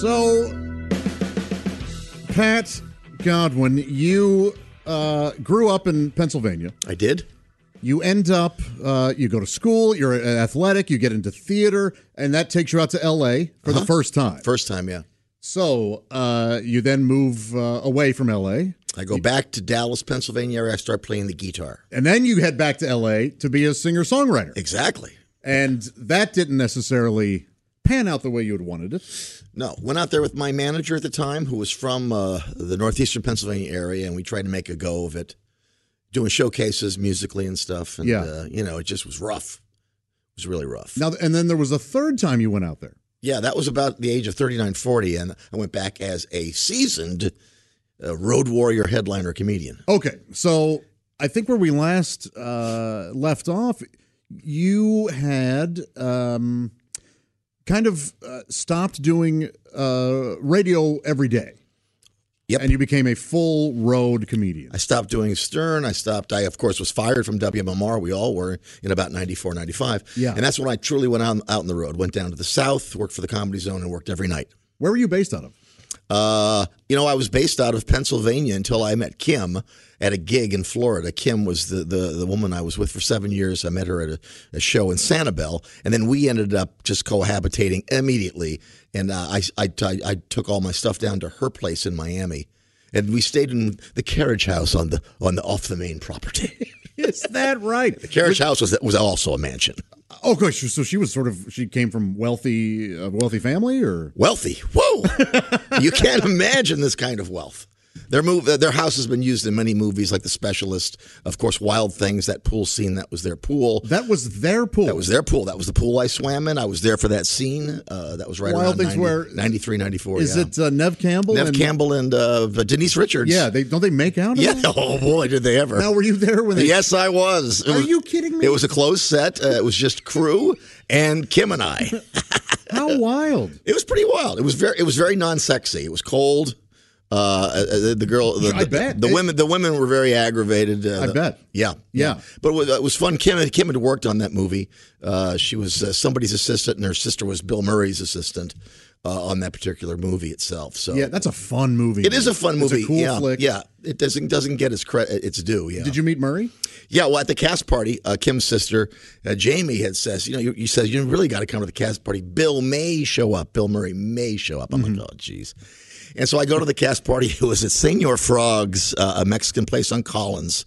So, Pat Godwin, you uh, grew up in Pennsylvania. I did. You end up, uh, you go to school, you're athletic, you get into theater, and that takes you out to LA for the first time. First time, yeah. So, uh, you then move uh, away from LA, I go back to Dallas, Pennsylvania, where I start playing the guitar. and then you head back to LA to be a singer songwriter. Exactly. And that didn't necessarily pan out the way you had wanted it. No, went out there with my manager at the time, who was from uh, the northeastern Pennsylvania area, and we tried to make a go of it, doing showcases musically and stuff. And, Yeah. uh, you know, it just was rough. It was really rough. Now, and then there was a third time you went out there. Yeah, that was about the age of 39, 40, and I went back as a seasoned uh, road warrior headliner comedian. Okay, so I think where we last uh, left off, you had um, kind of uh, stopped doing uh, radio every day. Yep. And you became a full road comedian. I stopped doing Stern. I stopped. I, of course, was fired from WMMR. We all were in about 94, 95. Yeah. And that's when I truly went out, out on the road. Went down to the South, worked for the Comedy Zone, and worked every night. Where were you based out of? Uh, you know, I was based out of Pennsylvania until I met Kim at a gig in Florida. Kim was the, the, the woman I was with for seven years. I met her at a, a show in Sanibel, and then we ended up just cohabitating immediately. And uh, I, I, I, I took all my stuff down to her place in Miami, and we stayed in the carriage house on the on the off the main property. Is that right? the carriage house was was also a mansion. Oh, gosh. So she was sort of she came from wealthy, a wealthy family, or Wealthy, whoa! you can't imagine this kind of wealth. Their move, their house has been used in many movies, like The Specialist, of course, Wild Things. That pool scene, that was their pool. that was their pool. That was their pool. That was the pool I swam in. I was there for that scene. Uh, that was right Wild around Things 90, where- 93, 94. Is yeah. it uh, Neve Campbell? Neve and, Campbell and uh, Denise Richards? Yeah, they don't they make out? Yeah. Oh boy, did they ever! Now, were you there when they? Yes, I was. It Are was- you kidding me? It was a closed set. Uh, it was just crew and Kim and I. How wild! It was pretty wild. It was very it was very non-sexy. It was cold. Uh, uh, the girl, the, I bet. the It- women, the women were very aggravated. Uh, I the- bet. Yeah, Yeah. But it was, it was fun. Kim, Kim had worked on that movie. Uh, she was uh, somebody's assistant, and her sister was Bill Murray's assistant uh, on that particular movie itself. So Yeah, that's a fun movie. it is a fun It's movie. a cool yeah, flick. yeah. It doesn't doesn't get its credit its due. Yeah. Did you meet Murray? Yeah, well, at the cast party, uh, Kim's sister, uh, Jamie, had says, you know, you, you said you really got to come to the cast party. Bill may show up. Bill Murray may show up. I'm Mm-hmm. like, oh, jeez. And so I go to the cast party. It was at Senor Frogs, uh, a Mexican place on Collins,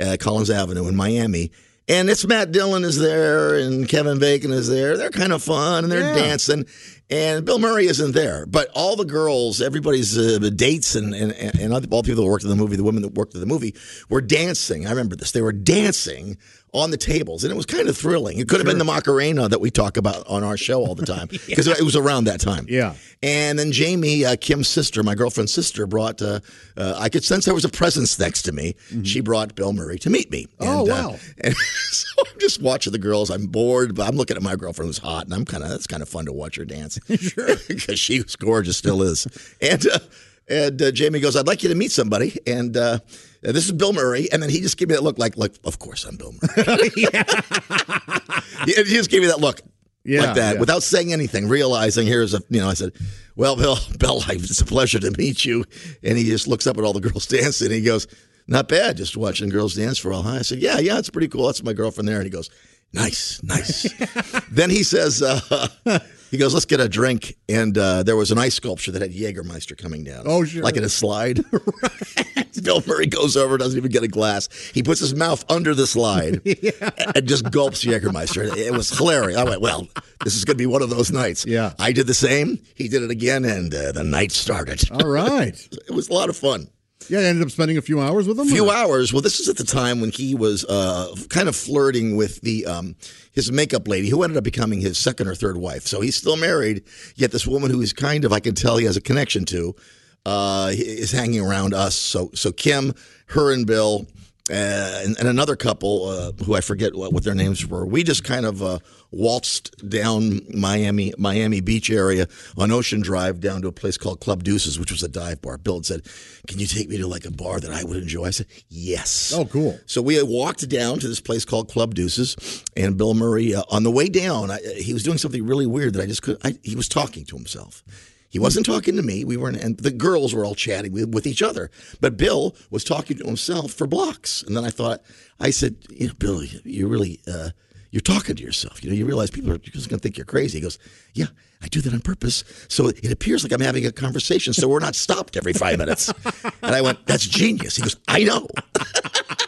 uh, Collins Avenue in Miami. And it's Matt Dillon is there and Kevin Bacon is there. They're kind of fun and they're Yeah. dancing. And Bill Murray isn't there, but all the girls, everybody's uh, dates, and and and all the people that worked in the movie, the women that worked in the movie, were dancing. I remember this. They were dancing on the tables, and it was kind of thrilling. It could have been the Macarena that we talk about on our show all the time because it was around that time. Yeah. And then Jamie, uh, Kim's sister, my girlfriend's sister, brought. Uh, uh, I could sense there was a presence next to me. She brought Bill Murray to meet me. Oh, And, uh, wow. and so I'm just watching the girls. I'm bored, but I'm looking at my girlfriend who's hot, and I'm kind of that's kind of fun to watch her dance. sure, because she was gorgeous, still is. And uh, and uh, Jamie goes, "I'd like you to meet somebody." And uh, this is Bill Murray, and then he just gave me that look, like, like, of course I'm Bill Murray. he he just gave me that look. Yeah, like that, yeah. without saying anything, realizing here's a, you know, I said, "Well, Bill, Bill, life, it's a pleasure to meet you." And he just looks up at all the girls dancing. And he goes, "Not bad, just watching girls dance for a while." I said, "Yeah, yeah, it's pretty cool. That's my girlfriend there." And he goes, "Nice, nice." then he says, uh, "He goes, let's get a drink." And uh, there was an ice sculpture that had Jägermeister coming down. Oh, sure. like in a slide. Bill Murray goes over, doesn't even get a glass. He puts his mouth under the slide and just gulps Jägermeister. It was hilarious. I went, well, this is going to be one of those nights. Yeah. I did the same. He did it again, and uh, the night started. All right. It was a lot of fun. Yeah, I ended up spending a few hours with him. A few or- hours. Well, this is at the time when he was uh, kind of flirting with the um, his makeup lady, who ended up becoming his second or third wife. So he's still married, yet this woman who is kind of I can tell he has a connection to uh, is hanging around us. So so Kim, her and Bill. Uh, and, and another couple uh, who I forget what, what their names were. We just kind of uh, waltzed down Miami Miami Beach area on Ocean Drive down to a place called Club Deuces, which was a dive bar. Bill had said, "Can you take me to like a bar that I would enjoy?" I said, "Yes." Oh, cool. So we walked down to this place called Club Deuces, and Bill Murray uh, on the way down, I, he was doing something really weird that I just could. I, he was talking to himself. He wasn't talking to me. We were, in, and the girls were all chatting with, with each other. But Bill was talking to himself for blocks. And then I thought, I said, you know, Bill, you really, uh, you're talking to yourself. You know, you realize people are just going to think you're crazy. He goes, yeah, I do that on purpose. So it appears like I'm having a conversation. So we're not stopped every five minutes. And I went, that's genius. He goes, I know.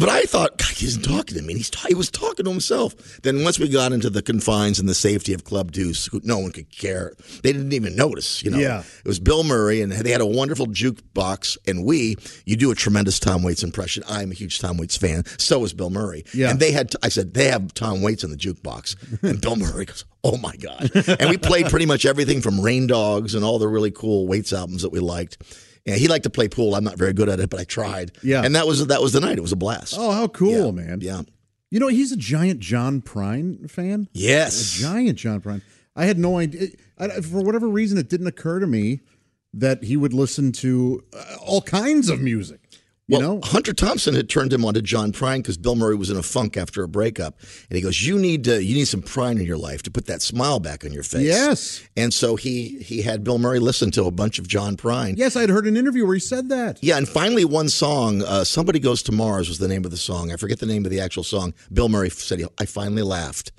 But I thought, God, he isn't talking to me. He's ta- he was talking to himself. Then once we got into the confines and the safety of Club Deuce, no one could care. They didn't even notice. You know, Yeah. it was Bill Murray, and they had a wonderful jukebox. And we, you do a tremendous Tom Waits impression. I'm a huge Tom Waits fan. So is Bill Murray. Yeah. And they had, I said, they have Tom Waits in the jukebox, and Bill Murray goes, "Oh my god!" And we played pretty much everything from Rain Dogs and all the really cool Waits albums that we liked. And he liked to play pool. I'm not very good at it, but I tried. Yeah. And that was that was the night. It was a blast. Oh, how cool, Yeah, man. Yeah. You know, he's a giant John Prine fan. Yes. A giant John Prine. I had no idea. I, for whatever reason, it didn't occur to me that he would listen to uh, all kinds of music. You well, know? Hunter Thompson had turned him on to John Prine because Bill Murray was in a funk after a breakup, and he goes, "You need to, you need some Prine in your life to put that smile back on your face." Yes. And so he he had Bill Murray listen to a bunch of John Prine. Yes, I'd heard an interview where he said that. Yeah, and finally, one song, uh, "Somebody Goes to Mars," was the name of the song. I forget the name of the actual song. Bill Murray said, "I finally laughed."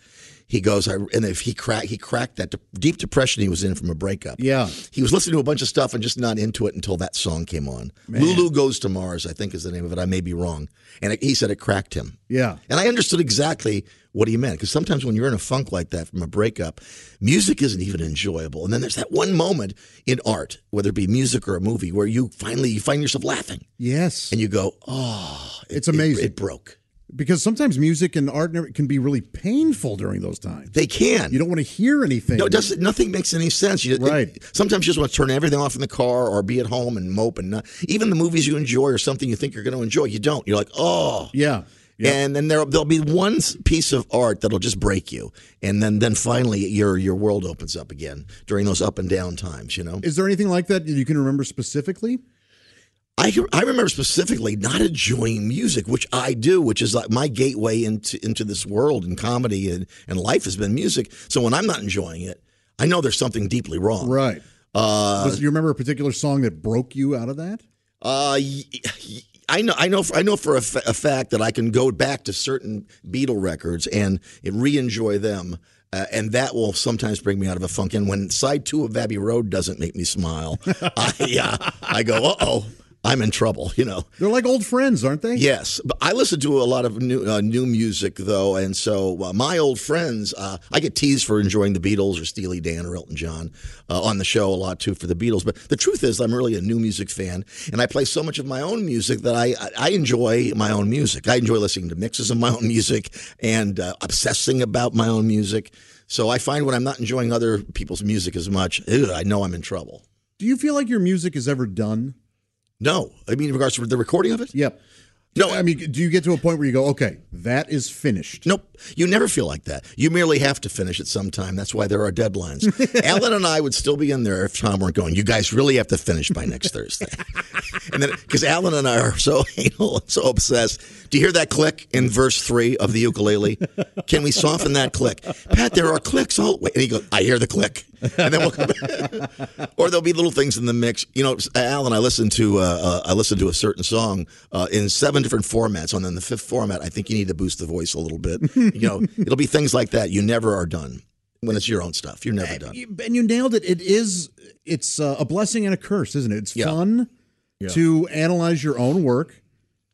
He goes, I, and if he cracked, he cracked that de- deep depression he was in from a breakup. Yeah. he was listening to a bunch of stuff and just not into it until that song came on. Lulu Goes to Mars, I think is the name of it. I may be wrong, and it, he said it cracked him. Yeah. And I understood exactly what he meant because sometimes when you're in a funk like that from a breakup, music isn't even enjoyable. And then there's that one moment in art, whether it be music or a movie, where you finally you find yourself laughing Yes. and you go, "Oh, it- It's it- amazing. It, broke." Because sometimes music and art can be really painful during those times. They can. You don't want to hear anything. no, it doesn't. Nothing makes any sense. You, Right. sometimes you just want to turn everything off in the car or be at home and mope and not. Even the movies you enjoy or something you think you're going to enjoy, you don't. You're like, oh, Yeah. Yeah. And then there there'll be one piece of art that'll just break you, and then then finally your your world opens up again during those up and down times. You know, Is there anything like that you can remember specifically? I I remember specifically not enjoying music, which I do, which is like my gateway into into this world and comedy and, and life has been music. So when I'm not enjoying it, I know there's something deeply wrong. Right. Uh, Was, you remember a particular song that broke you out of that? Uh, I know, I know, I know for a, fa- a fact that I can go back to certain Beatle records and re-enjoy them, uh, and that will sometimes bring me out of a funk. And when side two of Abbey Road doesn't make me smile, I, uh, I go, uh oh, I'm in trouble. You know. They're like old friends, aren't they? Yes, but I listen to a lot of new uh, new music though, and so uh, my old friends, uh, I get teased for enjoying the Beatles or Steely Dan or Elton John uh, on the show a lot too for the Beatles. But the truth is, I'm really a new music fan, and I play so much of my own music that I I- enjoy my own music. I enjoy listening to mixes of my own music and uh, obsessing about my own music. So I find when I'm not enjoying other people's music as much, ugh, I know I'm in trouble. Do you feel like your music is ever done? No, I mean in regards to the recording of it. Yep. No, I mean, do you get to a point where you go, okay, that is finished? Nope. You never feel like that. You merely have to finish at some time. That's why there are deadlines. Alan and I would still be in there if Tom weren't going, you guys really have to finish by next Thursday. and then, because Alan and I are so anal so obsessed. Do you hear that click in verse three of the ukulele? Can we soften that click? Pat, there are clicks all the way. And he goes, I hear the click. And then we'll come Or there'll be little things in the mix. You know, Alan, I listened to, uh, uh, I listened to a certain song uh, in seven different formats. And then the fifth format, I think you need to boost the voice a little bit. You know, it'll be things like that. You never are done when it's your own stuff. You're never done. And you nailed it. It is. It's uh, a blessing and a curse, isn't it? It's Yeah. fun to analyze your own work,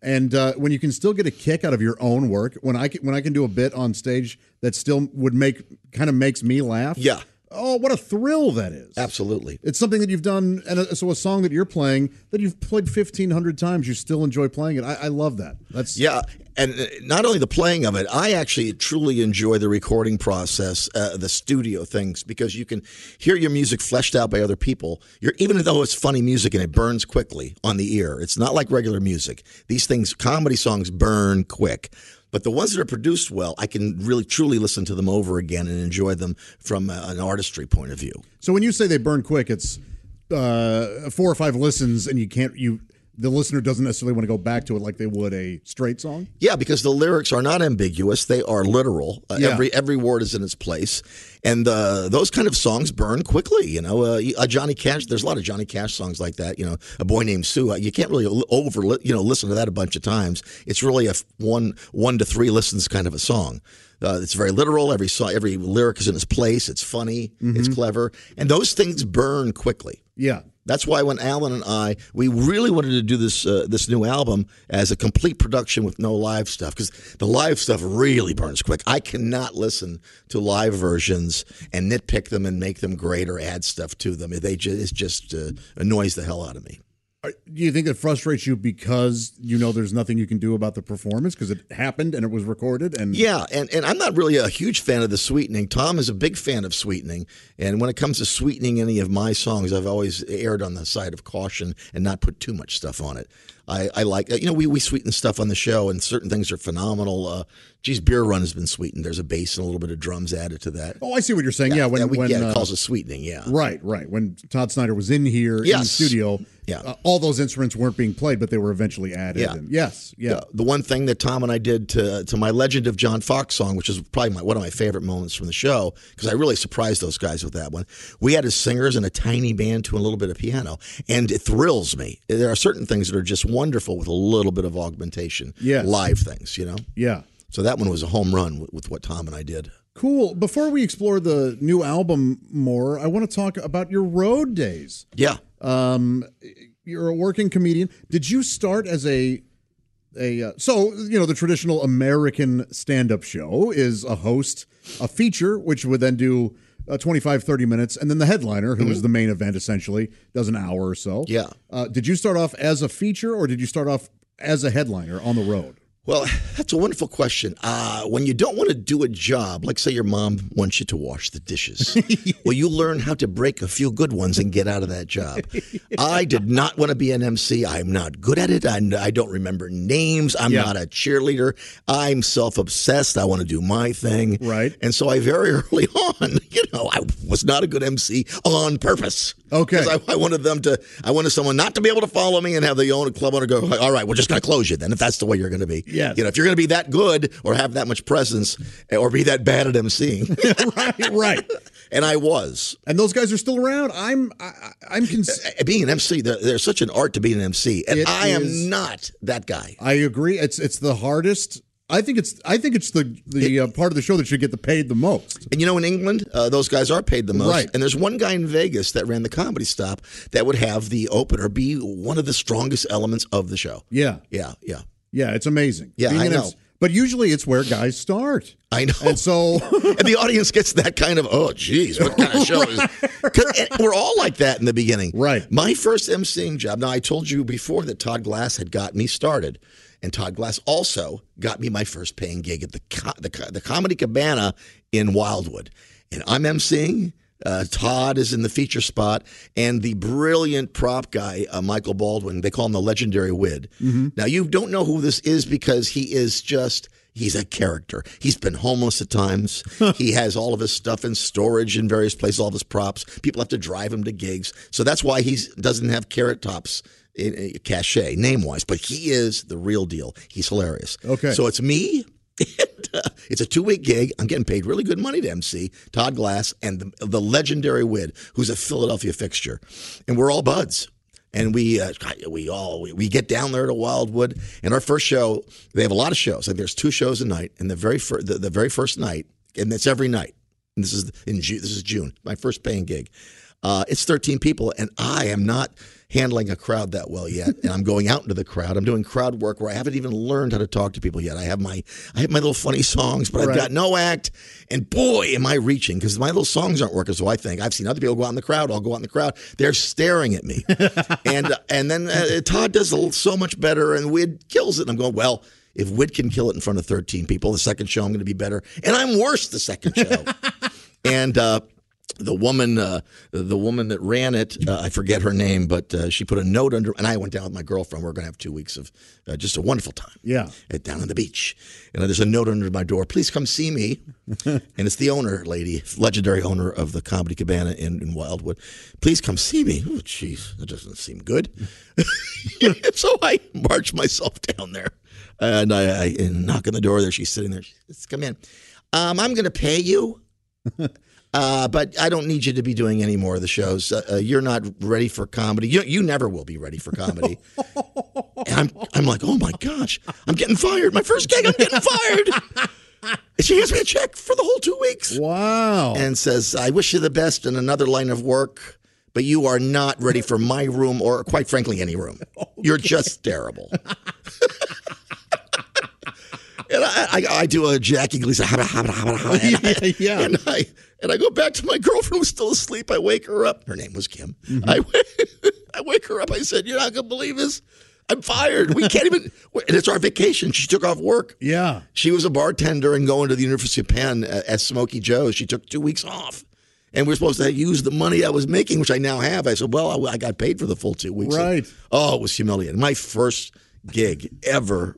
and uh, when you can still get a kick out of your own work. When I can, when I can do a bit on stage that still would make kind of makes me laugh. Yeah. oh, what a thrill that is. Absolutely. It's something that you've done, and a, so a song that you're playing that you've played 1,500 times, you still enjoy playing it. I, I love that. That's Yeah, and uh, not only the playing of it, I actually truly enjoy the recording process, uh, the studio things, because you can hear your music fleshed out by other people. You're, even though it's funny music and it burns quickly on the ear, it's not like regular music. These things, comedy songs, burn quick. But the ones that are produced well, I can really truly listen to them over again and enjoy them from uh, an artistry point of view. So when you say they burn quick, it's uh, four or five listens, and you can't you the listener doesn't necessarily want to go back to it like they would a straight song. Yeah, because the lyrics are not ambiguous; they are literal. Uh, Yeah. Every every word is in its place, and uh, those kind of songs burn quickly. You know, uh, a Johnny Cash. There's a lot of Johnny Cash songs like that. You know, a boy named Sue. uh, You can't really over you know listen to that a bunch of times. It's really a one one to three listens kind of a song. Uh, it's very literal. Every song, every lyric is in its place. It's funny. It's clever, and those things burn quickly. Yeah. That's why when Alan and I, we really wanted to do this uh, this new album as a complete production with no live stuff because the live stuff really burns quick. I cannot listen to live versions and nitpick them and make them great or add stuff to them. They just, it just uh, annoys the hell out of me. Do you think it frustrates you because you know there's nothing you can do about the performance because it happened and it was recorded and Yeah, and, and I'm not really a huge fan of the sweetening. Tom is a big fan of sweetening. And when it comes to sweetening any of my songs, I've always erred on the side of caution and not put too much stuff on it. I, I like, you know, we, we sweeten stuff on the show, and certain things are phenomenal. Uh, geez, Beer Run has been sweetened. There's a bass and a little bit of drums added to that. Oh, I see what you're saying. Yeah, when we, when yeah, uh, calls it sweetening, yeah. right, right. When Todd Snider was in here in the studio, Yeah. uh, all those instruments weren't being played, but they were eventually added. Yeah. And yes, yeah. The, the one thing that Tom and I did to to my Legend of John Fox song, which is probably my, one of my favorite moments from the show, because I really surprised those guys with that one. We had added singers and a tiny band to a little bit of piano, and it thrills me. There are certain things that are just wonderful with a little bit of augmentation, Yes. live things, you know. yeah. So that one was a home run with, with what Tom and I did. Cool. Before we explore the new album more, I want to talk about your road days. Yeah, Um, you're a working comedian. Did you start as a a uh, so you know the traditional American stand-up show is a host, a feature which would then do uh, 25 30 minutes and then the headliner who is the main event essentially does an hour or so. Yeah. Uh, did you start off as a feature or did you start off as a headliner on the road? Well, that's a wonderful question. Uh, when you don't want to do a job, like say your mom wants you to wash the dishes, well, you learn how to break a few good ones and get out of that job. I did not want to be an MC. I'm not good at it. I, I don't remember names. I'm not a cheerleader. I'm self obsessed. I want to do my thing. Right. And so I very early on, you know, I was not a good MC on purpose. Okay. I, I wanted them to, I wanted someone not to be able to follow me and have the owner, club owner go, all right, we're just going to close you then if that's the way you're going to be. Yes. You know, if you're going to be that good or have that much presence or be that bad at emceeing. right, right. and I was. And those guys are still around. I'm I, I'm cons- Uh, Being an MC, there's such an art to being an MC. And It I am not that guy. I agree. It's it's the hardest. I think it's I think it's the the uh, part of the show that should get the paid the most. And you know, in England, uh, those guys are paid the most. Right. And there's one guy in Vegas that ran the comedy stop that would have the opener be one of the strongest elements of the show. Yeah, Yeah, yeah. Yeah. It's amazing. Yeah, Being I know. But usually it's where guys start. I know. And so and the audience gets that kind of, oh, geez, what kind of show is We're all like that in the beginning. Right. My first emceeing job, now I told you before that Todd Glass had got me started. And Todd Glass also got me my first paying gig at the, the, the Comedy Cabana in Wildwood. And I'm emceeing. Uh, Todd is in the feature spot, and the brilliant prop guy, uh, Michael Baldwin, they call him the legendary Wid. Now, you don't know who this is because he is just, he's a character. He's been homeless at times. he has all of his stuff in storage in various places, all of his props. People have to drive him to gigs. So that's why he doesn't have carrot tops in, in cachet, name wise, but he is the real deal. He's hilarious. Okay. So it's me it's a two week gig. I'm getting paid really good money to MC. Todd Glass and the, the legendary Wid, who's a Philadelphia fixture, and we're all buds. And we uh, we all we, we get down there to Wildwood, and our first show. They have a lot of shows. Like there's two shows a night, and the very fir- the, the very first night, and it's every night. And this is in June. This is June. My first paying gig. Uh, it's 13 people, and I am not handling a crowd that well yet, and I'm going out into the crowd. I'm doing crowd work where I haven't even learned how to talk to people yet. I have my I have my little funny songs, but I've got no act. And boy, am I reaching because my little songs aren't working. So I think I've seen other people go out in the crowd. I'll go out in the crowd. They're staring at me, and and then uh, Todd does a little, so much better, and Wid kills it. And I'm going well. If Wid can kill it in front of 13 people, the second show I'm going to be better, and I'm worse the second show. and uh, the woman, uh, the woman that ran it, uh, I forget her name, but uh, she put a note under. And I went down with my girlfriend. We're going to have two weeks of uh, just a wonderful time. Yeah. at, down on the beach. And there's a note under my door. Please come see me. and it's the owner, lady, legendary owner of the Comedy Cabana in, in Wildwood. Please come see me. Oh, jeez, that doesn't seem good. so I march myself down there, and I, I and knock on the door. There, she's sitting there. She says, "Come in. Um, I'm going to pay you." Uh, but I don't need you to be doing any more of the shows. Uh, uh, you're not ready for comedy. You, you never will be ready for comedy. and I'm, I'm like, oh my gosh, I'm getting fired. My first gig, I'm getting fired. She hands me a check for the whole two weeks Wow. and says, I wish you the best in another line of work, but you are not ready for my room or, quite frankly, any room. You're just terrible. and I, I, I do a Jackie Gleason, and I- Yeah. and I and I go back to my girlfriend who's still asleep. I wake her up. Her name was Kim. Mm-hmm. I, wa- I wake her up. I said, "You're not gonna believe this. I'm fired. We can't even. And it's our vacation. She took off work. yeah. She was a bartender and going to the University of Penn at, Smoky Joe's. She took two weeks off. And we are supposed to use the money I was making, which I now have. I said, well, I, I got paid for the full two weeks. Right. Oh, it was humiliating. My first gig ever.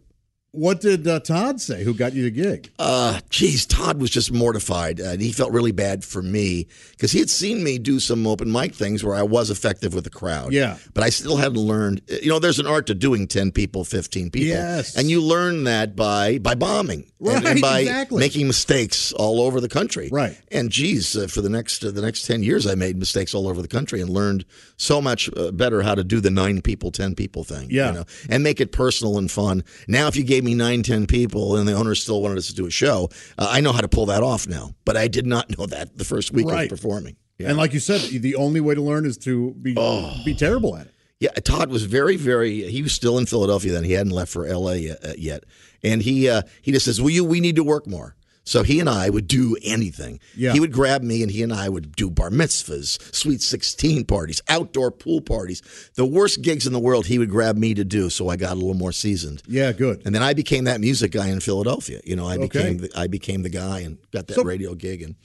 What did uh, Todd say? Who got you the gig? Uh, geez, Todd was just mortified. Uh, and he felt really bad for me because he had seen me do some open mic things where I was effective with the crowd. Yeah. But I still hadn't learned. You know, there's an art to doing 10 people, 15 people. Yes. And you learn that by by bombing. and- and, by exactly. making mistakes all over the country. Right. And geez, uh, for the next uh, the next 10 years, I made mistakes all over the country and learned so much uh, better how to do the nine people, 10 people thing. Yeah. You know, and make it personal and fun. Now, if you gave me nine, ten people and the owner still wanted us to do a show, uh, I know how to pull that off now. But I did not know that the first week Right. of performing. Yeah. And like you said, the only way to learn is to be Oh. be terrible at it. Yeah, Todd was very, very. He was still in Philadelphia then. He hadn't left for L.A. yet, uh, yet. and he uh, he just says, "Will you? We need to work more." So he and I would do anything. Yeah. He would grab me, and he and I would do bar mitzvahs, sweet sixteen parties, outdoor pool parties, the worst gigs in the world. He would grab me to do, so I got a little more seasoned. Yeah, good. And then I became that music guy in Philadelphia. You know, I Okay. became the, I became the guy and got that So- radio gig. And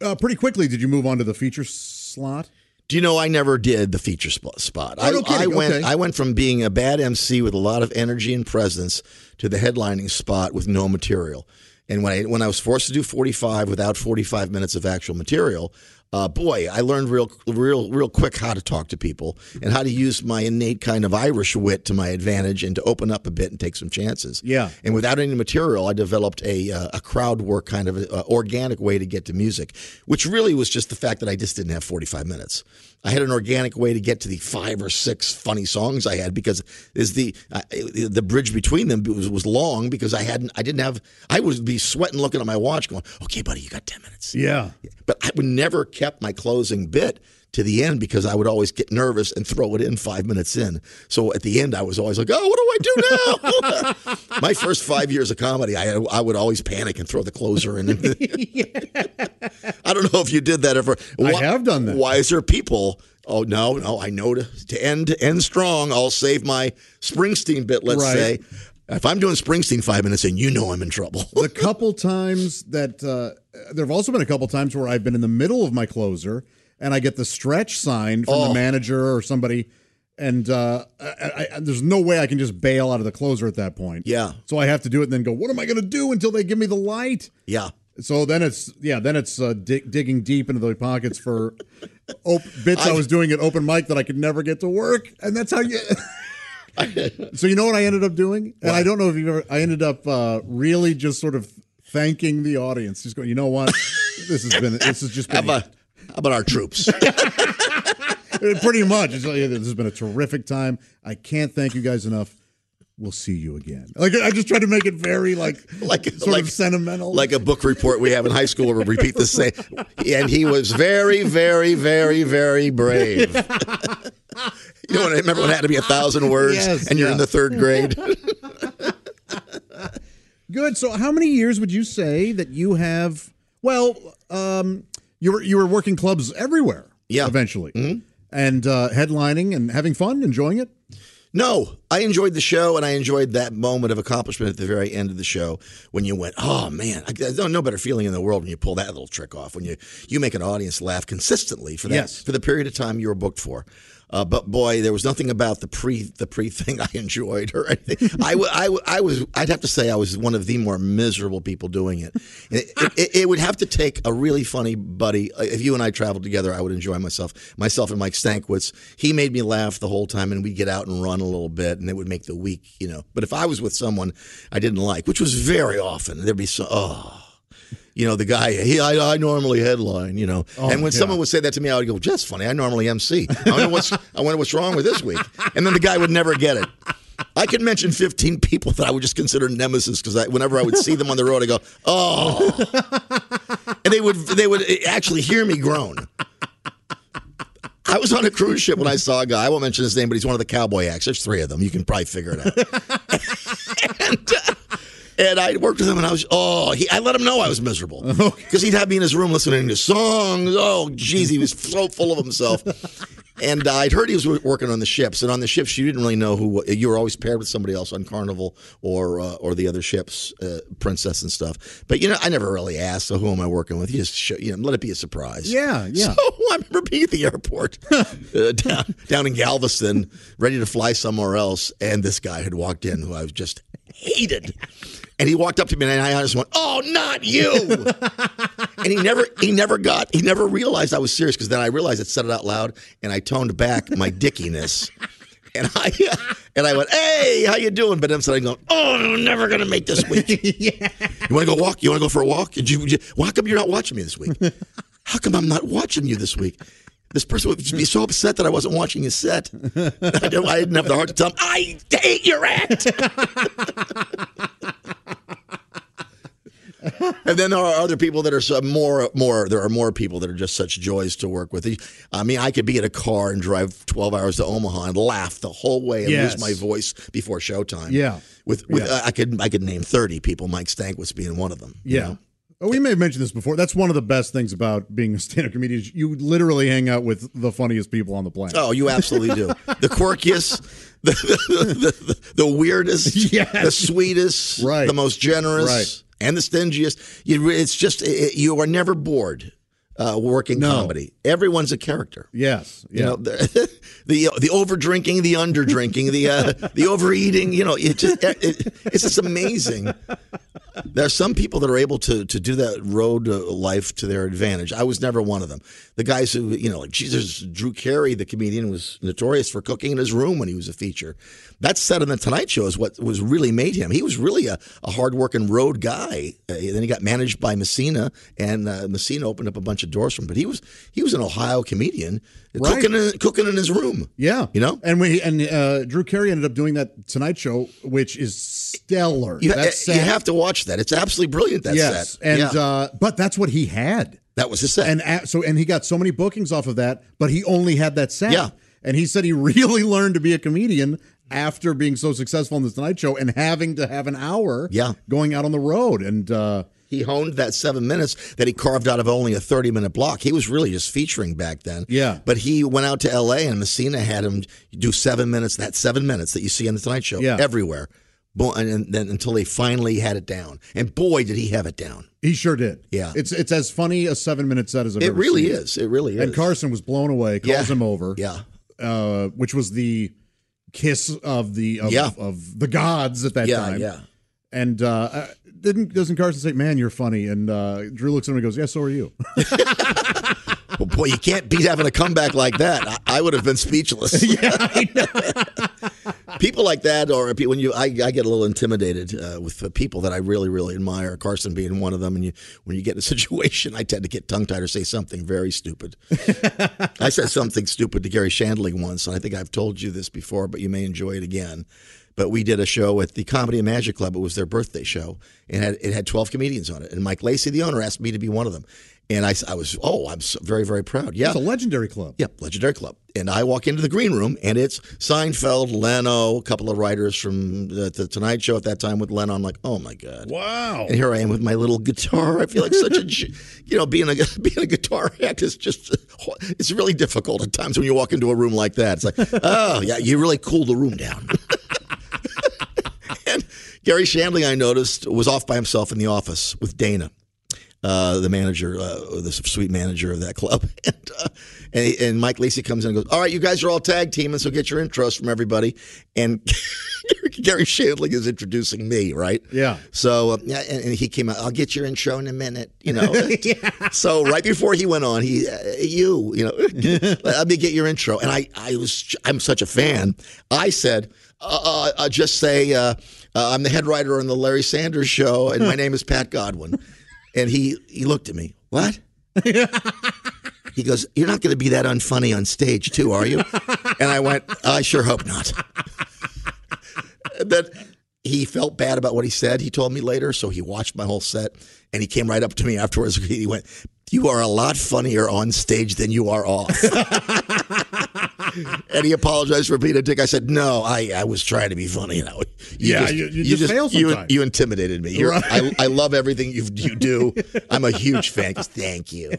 Uh, pretty quickly, did you move on to the feature slot? Do you know I never did the feature spot? spot. Oh, no I. I went. Okay. I went from being a bad MC with a lot of energy and presence to the headlining spot with no material. And when I when I was forced to do 45 without 45 minutes of actual material, uh, boy, I learned real real real quick how to talk to people and how to use my innate kind of Irish wit to my advantage and to open up a bit and take some chances. Yeah. And without any material, I developed a uh, a crowd work kind of uh, organic way to get to music, which really was just the fact that I just didn't have 45 minutes. I had an organic way to get to the five or six funny songs I had because is the uh, the bridge between them was, was long because I hadn't I didn't have I would be sweating looking at my watch going okay buddy you got 10 minutes Yeah. but I would never kept my closing bit to the end because I would always get nervous and throw it in five minutes in. So at the end, I was always like, "Oh, what do I do now?" my first five years of comedy, I I would always panic and throw the closer in. I don't know if you did that ever. I have done that. Wiser people. Oh no, no, I know to, to end to end strong. I'll save my Springsteen bit. Let's Right. say. If I'm doing Springsteen five minutes in, you know I'm in trouble. the couple times that uh, there have also been a couple times where I've been in the middle of my closer and I get the stretch sign from Oh. the manager or somebody, and uh, I, I, there's no way I can just bail out of the closer at that point. Yeah. So I have to do it and then go. What am I going to do until they give me the light? yeah. So then it's yeah, then it's uh, dig, digging deep into the pockets for op- bits I, I- was doing at open mic that I could never get to work, and that's how you. so you know what I ended up doing, and I don't know if you ever. I ended up uh, really just sort of thanking the audience, just going, you know what, this has been this has just been how about our troops? pretty much. It's like, this has been a terrific time. I can't thank you guys enough. We'll see you again. Like I just tried to make it very like like sort like of sentimental, like a book report we have in high school where we repeat the same. And he was very, very, very, very brave. You know, when, remember when it had to be a thousand words, Yes, and you're in the third grade. Good. So, how many years would you say that you have? Well, um, you were you were working clubs everywhere. Yeah. Eventually, and uh, headlining and having fun, enjoying it. No, I enjoyed the show, and I enjoyed that moment of accomplishment at the very end of the show when you went, "Oh man, I, there's no better feeling in the world when you pull that little trick off. When you you make an audience laugh consistently for that Yes. for the period of time you were booked for." Uh, but boy, there was nothing about the pre the pre thing I enjoyed or anything. I, w- I, w- I was I'd have to say I was one of the more miserable people doing it. It, it, it would have to take a really funny buddy. Uh, If you and I traveled together, I would enjoy myself. Myself and Mike Stankwitz. He made me laugh the whole time, and we'd get out and run a little bit, and it would make the week, you know. But if I was with someone I didn't like, which was very often, there'd be so oh. You know the guy. He, I, I normally headline. You know, and when yeah. someone would say that to me, I would go, "Just funny. I normally MC. I wonder what's I wonder what's wrong with this week." And then the guy would never get it. I could mention 15 people that I would just consider nemesis because whenever I would see them on the road, I go, "Oh," and they would they would actually hear me groan. I was on a cruise ship when I saw a guy. I won't mention his name, but he's one of the cowboy acts. There's three of them. You can probably figure it out. and, uh, and I worked with him, and I was oh, he, I let him know I was miserable because he'd have me in his room listening to songs. Oh, geez, he was so full of himself. And uh, I'd heard he was working on the ships, and on the ships you didn't really know who you were. Always paired with somebody else on Carnival or uh, or the other ships, uh, Princess and stuff. But you know, I never really asked, so who am I working with? You just show, you know, let it be a surprise. Yeah, yeah. So I remember being at the airport uh, down, down in Galveston, ready to fly somewhere else, and this guy had walked in who I was just hated. And he walked up to me, and I just went, "Oh, not you!" and he never, he never got, he never realized I was serious because then I realized I said it out loud, and I toned back my dickiness. And I and I went, "Hey, how you doing?" But inside I'm going, "Oh, I'm never gonna make this week." You want to go walk? You want to go for a walk? Did you, did you- well, how come you're not watching me this week? How come I'm not watching you this week? This person would be so upset that I wasn't watching his set. I, didn't, I didn't have the heart to tell him, I hate your act. and then there are other people that are more, more. There are more people that are just such joys to work with. I mean, I could be in a car and drive twelve hours to Omaha and laugh the whole way and Yes. lose my voice before showtime. Yeah. with, with Yeah. Uh, I could I could name thirty people. Mike Stankwitz being one of them. you Yeah. know? Oh, we may have mentioned this before. That's one of the best things about being a stand-up comedian. is You literally hang out with the funniest people on the planet. Oh, you absolutely do. The quirkiest, the the, the, the weirdest, Yes. the sweetest, Right. the most generous, Right. And the stingiest. You, it's just it, you are never bored uh, working No. comedy. Everyone's a character. Yes. You know the the, the over drinking, the under drinking, the uh, the overeating. You know, it just it, it's just amazing. There are some people that are able to to do that road uh, life to their advantage. I was never one of them. The guys who you know, like Jesus, Drew Carey, the comedian, was notorious for cooking in his room when he was a feature. That set on the Tonight Show is what was really made him. He was really a, a hardworking road guy. Uh, then he got managed by Messina, and uh, Messina opened up a bunch of doors for him. But he was he was an Ohio comedian, Right. cooking in, cooking in his room. Yeah. You know? And we and uh, Drew Carey ended up doing that Tonight Show, which is stellar. You, That you have to watch that. It's absolutely brilliant. That yes. set. And Yeah. uh, but that's what he had. that was his set. And a so and he got so many bookings off of that, but he only had that set. Yeah. And he said he really learned to be a comedian after being so successful in the Tonight Show and having to have an hour Yeah. going out on the road. And uh, he honed that seven minutes that he carved out of only a 30 minute block. He was really just featuring back then. Yeah. But he went out to LA and Messina had him do seven minutes, that seven minutes that you see on the Tonight Show Yeah. everywhere. And and then until they finally had it down. And boy, did he have it down. he sure did. Yeah. It's it's as funny a seven minute set as I've It really seen. is. It really is. And Carson was blown away, calls Yeah. him over. Yeah. uh, which was the kiss of the of, Yeah. of the gods at that Yeah. time. Yeah. And uh, uh, didn't doesn't Carson say, "Man, you're funny"? And uh, Drew looks at him and goes, "Yeah, so are you." Well, boy, you can't beat having a comeback like that. I, I would have been speechless. yeah, I know. people like that, or when you, I, I get a little intimidated uh, with people that I really, really admire. Carson being one of them. And you, when you get in a situation, I tend to get tongue tied or say something very stupid. I said something stupid to Garry Shandling once, and I think I've told you this before, but you may enjoy it again. But we did a show at the Comedy and Magic Club. It was their birthday show, and it had, it had 12 comedians on it. And Mike Lacey, the owner, asked me to be one of them. And I, I was, oh, I'm very, very proud. Yeah. It's a legendary club. Yeah, Legendary Club. And I walk into the green room, and it's Seinfeld, Leno, a couple of writers from the, the Tonight Show at that time with Leno. I'm like, oh my god, Wow. And here I am with my little guitar. I feel like such a, you know, being a being a guitar act is just, it's really difficult at times when you walk into a room like that. It's like, oh yeah, you really cool the room down. and Garry Shandling, I noticed, was off by himself in the office with Dana uh, the manager, uh, the sweet manager of that club. And, uh, and, and Mike Lacey comes in and goes, All right, you guys are all tag teaming, so get your intros from everybody. And Garry Shandling is introducing me, right? Yeah. So, uh, yeah, and, and he came out, I'll get your intro in a minute, you know. yeah. So, right before he went on, he, uh, you, you know, let me get your intro. And I, I was, I'm such a fan. I said, uh, uh, just say, uh, uh, I'm the head writer on the Larry Sanders Show, and my name is Pat Godwin. And he he looked at me. What? he goes, "You're not going to be that unfunny on stage, too, are you?" And I went, "I sure hope not." that he felt bad about what he said. He told me later, so he watched my whole set, and he came right up to me afterwards. He went, "You are a lot funnier on stage than you are off." and he apologized for being a dick. I said, "No, I, I was trying to be funny." You know, Yeah, you- you just fail you, sometimes. you intimidated me. You're, Right. I, I love everything you you do. I'm a huge fan. Thank you.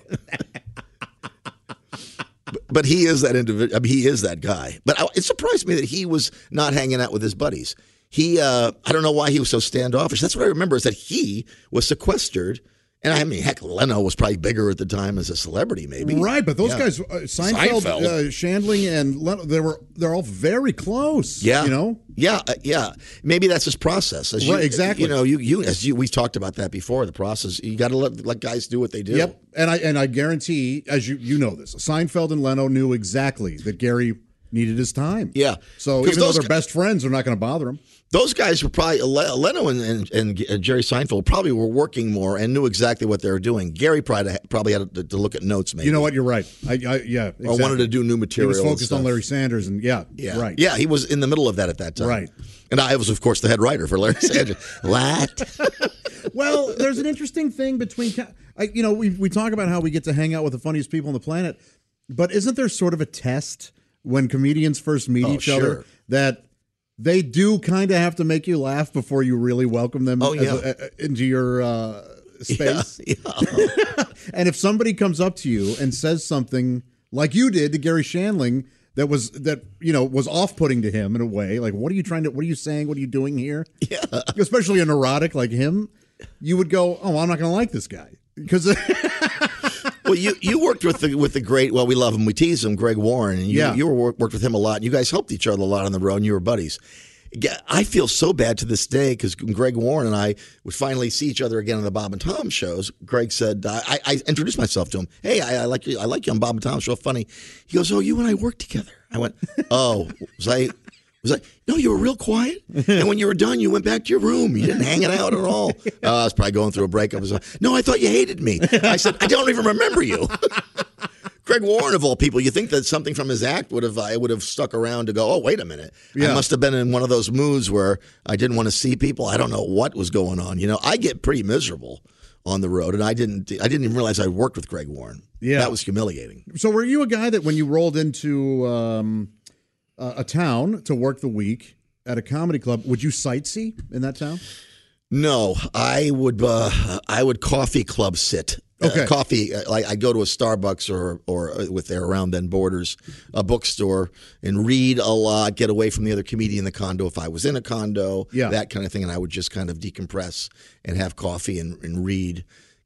But, but he is that individual. I mean, he is that guy. But I, it surprised me that he was not hanging out with his buddies. He, uh, I don't know why he was so standoffish. That's what I remember is that he was sequestered. And I mean, heck, Leno was probably bigger at the time as a celebrity, maybe. Right, but those Yeah. guys, uh, Seinfeld, Seinfeld. Uh, Shandling, and Leno, they were they're all very close. Yeah, you know. Yeah, uh, yeah. Maybe that's his process. As you, exactly. You know, you you as you we talked about that before. The process. You got to let let guys do what they do. Yep, and I and I guarantee, as you you know this, Seinfeld and Leno knew exactly that Garry needed his time. Yeah. So even though they're best friends, they're not going to bother him. Those guys were probably Leno and, and, and uh, Jerry Seinfeld probably were working more and knew exactly what they were doing. Garry probably probably had to, to look at notes, maybe. You know what? You're right. I, I yeah. Exactly. Or wanted to do new material. He was focused on. Larry Sanders, and yeah, Yeah, right. Yeah, he was in the middle of that at that time. Right. And I was, of course, the head writer for Larry Sanders. what? Well, there's an interesting thing between, I, you know, we we talk about how we get to hang out with the funniest people on the planet, but isn't there sort of a test when comedians first meet Oh, each other that they do kind of have to make you laugh before you really welcome them Oh, yeah. a- a- into your uh, space? Yeah. And if somebody comes up to you and says something like you did to Garry Shandling that was that you know was off-putting to him in a way, like what are you trying to what are you saying? What are you doing here? Yeah. Especially a neurotic like him, you would go, "Oh, I'm not going to like this guy." Because well, you you worked with the with the great. Well, we love him. We tease him, Greg Warren, and you Yeah. you were worked with him a lot. And you guys helped each other a lot on the road. and You were buddies. I feel so bad to this day because Greg Warren and I would finally see each other again on the Bob and Tom shows. Greg said, I, I introduced myself to him. Hey, I, I like you. I like you on Bob and Tom show. Funny. He goes, Oh, you and I worked together. I went, Oh, was I? Was like, no, you were real quiet, and when you were done, you went back to your room. You didn't hang it out at all. Uh, I was probably going through a breakup. Like, no, I thought you hated me. I said, I don't even remember you. Greg Warren of all people, you think that something from his act would have I would have stuck around to go, oh wait a minute, Yeah. I must have been in one of those moods where I didn't want to see people. I don't know what was going on. You know, I get pretty miserable on the road, and I didn't I didn't even realize I worked with Greg Warren. Yeah. that was humiliating. so, were you a guy that when you rolled into um, a, a town to work the week at a comedy club, would you sightsee in that town? No, I would uh, I would coffee club sit. Uh, Okay. coffee uh, like I go to a Starbucks or or uh, with their around then borders, a bookstore, and read a lot. Get away from the other comedian in the condo if I was in a condo, Yeah. that kind of thing. And I would just kind of decompress and have coffee and, and read.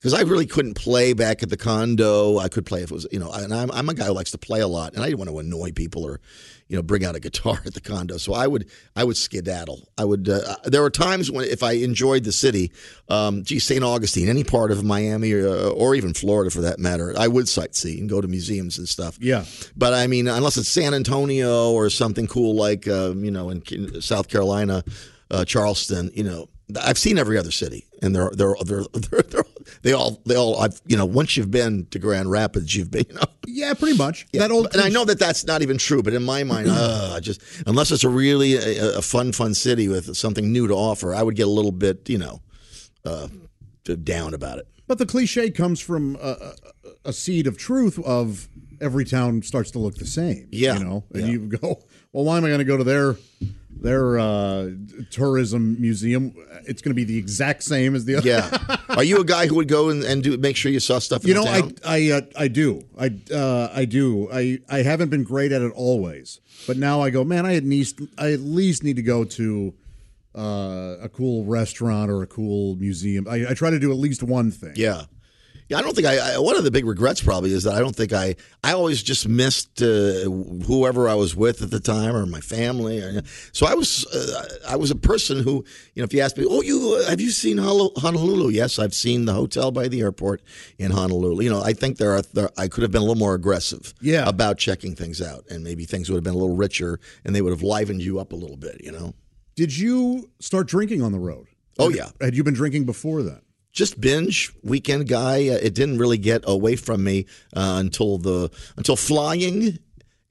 Because I really couldn't play back at the condo. I could play if it was, you know, and I'm, I'm a guy who likes to play a lot, and I didn't want to annoy people or, you know, bring out a guitar at the condo. So I would, I would skedaddle. I would. Uh, there were times when, if I enjoyed the city, um, gee, St. Augustine, any part of Miami or, or even Florida for that matter, I would sightsee and go to museums and stuff. Yeah. But I mean, unless it's San Antonio or something cool like, uh, you know, in in South Carolina, uh, Charleston, you know, I've seen every other city, and they're they're they're, they're, they're they all they all I've you know once you've been to Grand Rapids, you've been you know. Yeah, pretty much. Yeah, That old and I know that that's not even true, but in my mind, uh, just unless it's a really a, a fun, fun city with something new to offer, I would get a little bit, you know, uh, down about it. But the cliche comes from a, a, seed of truth of every town starts to look the same. Yeah. you know, and Yeah. you go, well, why am I going to go to their their uh, tourism museum? It's going to be the exact same as the other. Yeah. Are you a guy who would go and, and do make sure you saw stuff You know? I I uh, I do. I uh, I do. I I haven't been great at it always, but now I go, man. I at least I at least need to go to uh, a cool restaurant or a cool museum. I, I try to do at least one thing. Yeah. Yeah, I don't think I, I. One of the big regrets probably is that I don't think I. I always just missed uh, whoever I was with at the time or my family. Or, so I was. Uh, I was a person who, you know, if you ask me, "Oh, you uh, have you seen Honolulu?" Yes, I've seen the hotel by the airport in Honolulu. You know, I think there are. There, I could have been a little more aggressive. Yeah. About checking things out, and maybe things would have been a little richer, and they would have livened you up a little bit. You know. Did you start drinking on the road? Oh yeah. Had you been drinking before that? Just binge weekend guy. Uh, it didn't really get away from me uh, until the until flying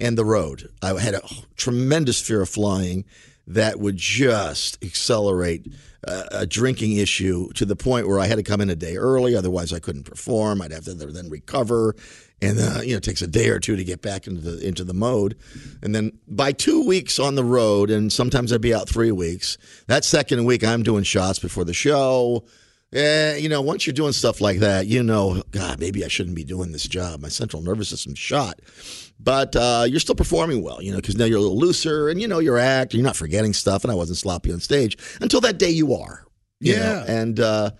and the road. I had a tremendous fear of flying that would just accelerate uh, a drinking issue to the point where I had to come in a day early. Otherwise, I couldn't perform. I'd have to then recover. And uh, you know, it takes a day or two to get back into the into the mode, and then by two weeks on the road, and sometimes I'd be out three weeks. That second week, I'm doing shots before the show. Eh, you know, once you're doing stuff like that, you know, God, maybe I shouldn't be doing this job. My central nervous system's shot. But uh, you're still performing well, you know, because now you're a little looser and, you know, your act, you're not forgetting stuff. And I wasn't sloppy on stage until that day you are. you Yeah. know, And, uh,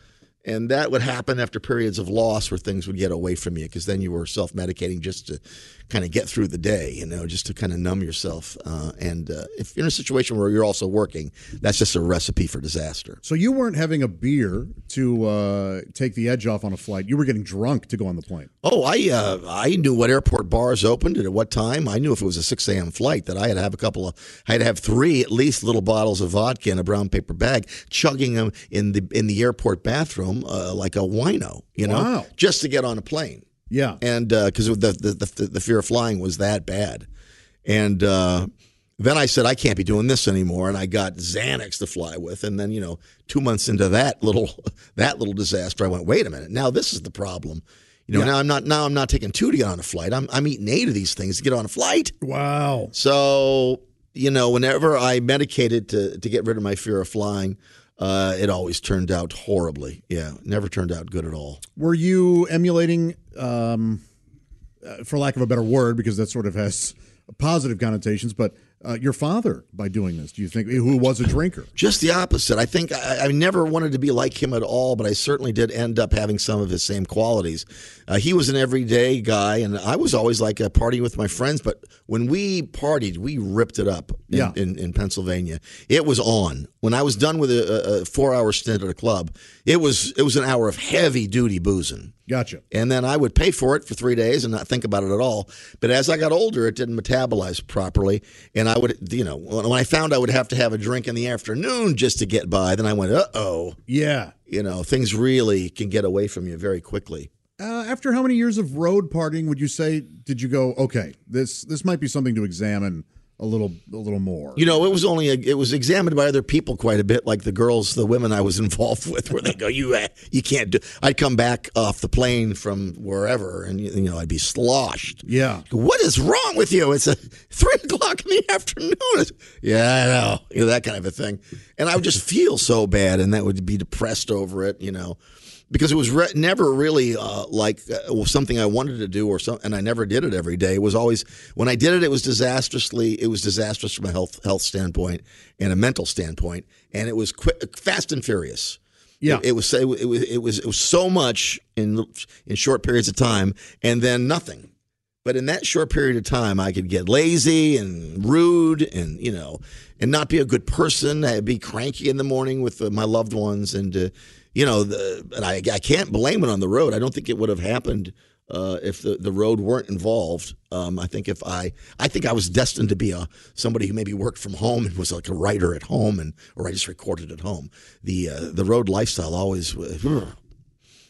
and that would happen after periods of loss where things would get away from you because then you were self medicating just to kind of get through the day, you know, just to kind of numb yourself. Uh, and uh, if you're in a situation where you're also working, that's just a recipe for disaster. So you weren't having a beer to uh, take the edge off on a flight. You were getting drunk to go on the plane. Oh, I uh, I knew what airport bars opened and at what time. I knew if it was a six a.m. flight that I had to have a couple of, I had to have three at least little bottles of vodka in a brown paper bag, chugging them in the in the airport bathroom uh, like a wino, you know, Wow. just to get on a plane. Yeah. And because the, the the the fear of flying was that bad, and uh, then I said I can't be doing this anymore, and I got Xanax to fly with, and then you know two months into that little that little disaster, I went, wait a minute, now this is the problem. You know, Yeah. now I'm not now I'm not taking two to get on a flight. I'm I'm eating eight of these things to get on a flight. Wow. So you know, whenever I medicated to to get rid of my fear of flying, uh, it always turned out horribly. Yeah, never turned out good at all. Were you emulating, um, uh, for lack of a better word, because that sort of has positive connotations, but uh, your father by doing this? Do you think who was a drinker? Just the opposite. I think I, I never wanted to be like him at all, but I certainly did end up having some of his same qualities. Uh, he was an everyday guy, and I was always like a partying with my friends. But when we partied, we ripped it up in, Yeah. in, in Pennsylvania. It was on. When I was done with a, a four-hour stint at a club, it was it was an hour of heavy-duty boozing. Gotcha. And then I would pay for it for three days and not think about it at all. But as I got older, it didn't metabolize properly. And I would, you know, when when I found I would have to have a drink in the afternoon just to get by, then I went, uh oh, Yeah. you know, things really can get away from you very quickly. Uh, after how many years of road partying would you say did you go? Okay, this this might be something to examine a little a little more. You know, it was only a, it was examined by other people quite a bit, like the girls, the women I was involved with, where they go, you uh, you can't do. I'd come back off the plane from wherever, and you know, I'd be sloshed. Yeah. What is wrong with you? It's a three o'clock in the afternoon. It's- yeah, I know. You know, that kind of a thing. And I would just feel so bad and that would be depressed over it, you know, because it was re- never really uh, like uh, something I wanted to do or something. And I never did it every day. It was always, when I did it, it was disastrously, it was disastrous from a health, health standpoint and a mental standpoint. And it was quick, fast and furious. Yeah. It, it was it was it was it was so much in in short periods of time, and then nothing. But in that short period of time, I could get lazy and rude, and you know, and not be a good person. I'd be cranky in the morning with uh, my loved ones, and uh, you know, the, and I I can't blame it on the road. I don't think it would have happened uh, if the, the road weren't involved. Um, I think if I I think I was destined to be a somebody who maybe worked from home and was like a writer at home, and or I just recorded at home. The uh, the road lifestyle always. uh,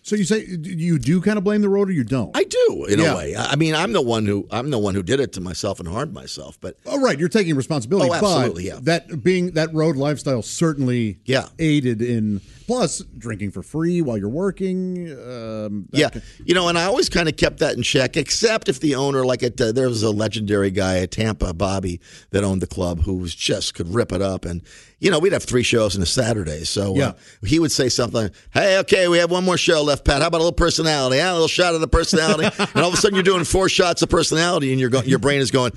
So you say you do kind of blame the road, or you don't? I do in Yeah. a way. I mean, I'm the one who I'm the one who did it to myself and harmed myself. But Oh, right. You're taking responsibility. Oh, absolutely, yeah. That being that road lifestyle certainly Yeah. aided in. Plus, drinking for free while you're working. Um, yeah, ki- you know, and I always kind of kept that in check, except if the owner, like it, uh, there was a legendary guy at Tampa, Bobby, that owned the club, who was just could rip it up, and you know, we'd have three shows in a Saturday, so uh, Yeah. he would say something, "Hey, okay, we have one more show left, Pat. How about a little personality? Yeah, a little shot of the personality." and all of a sudden, you're doing four shots of personality, and you're going, your brain is going.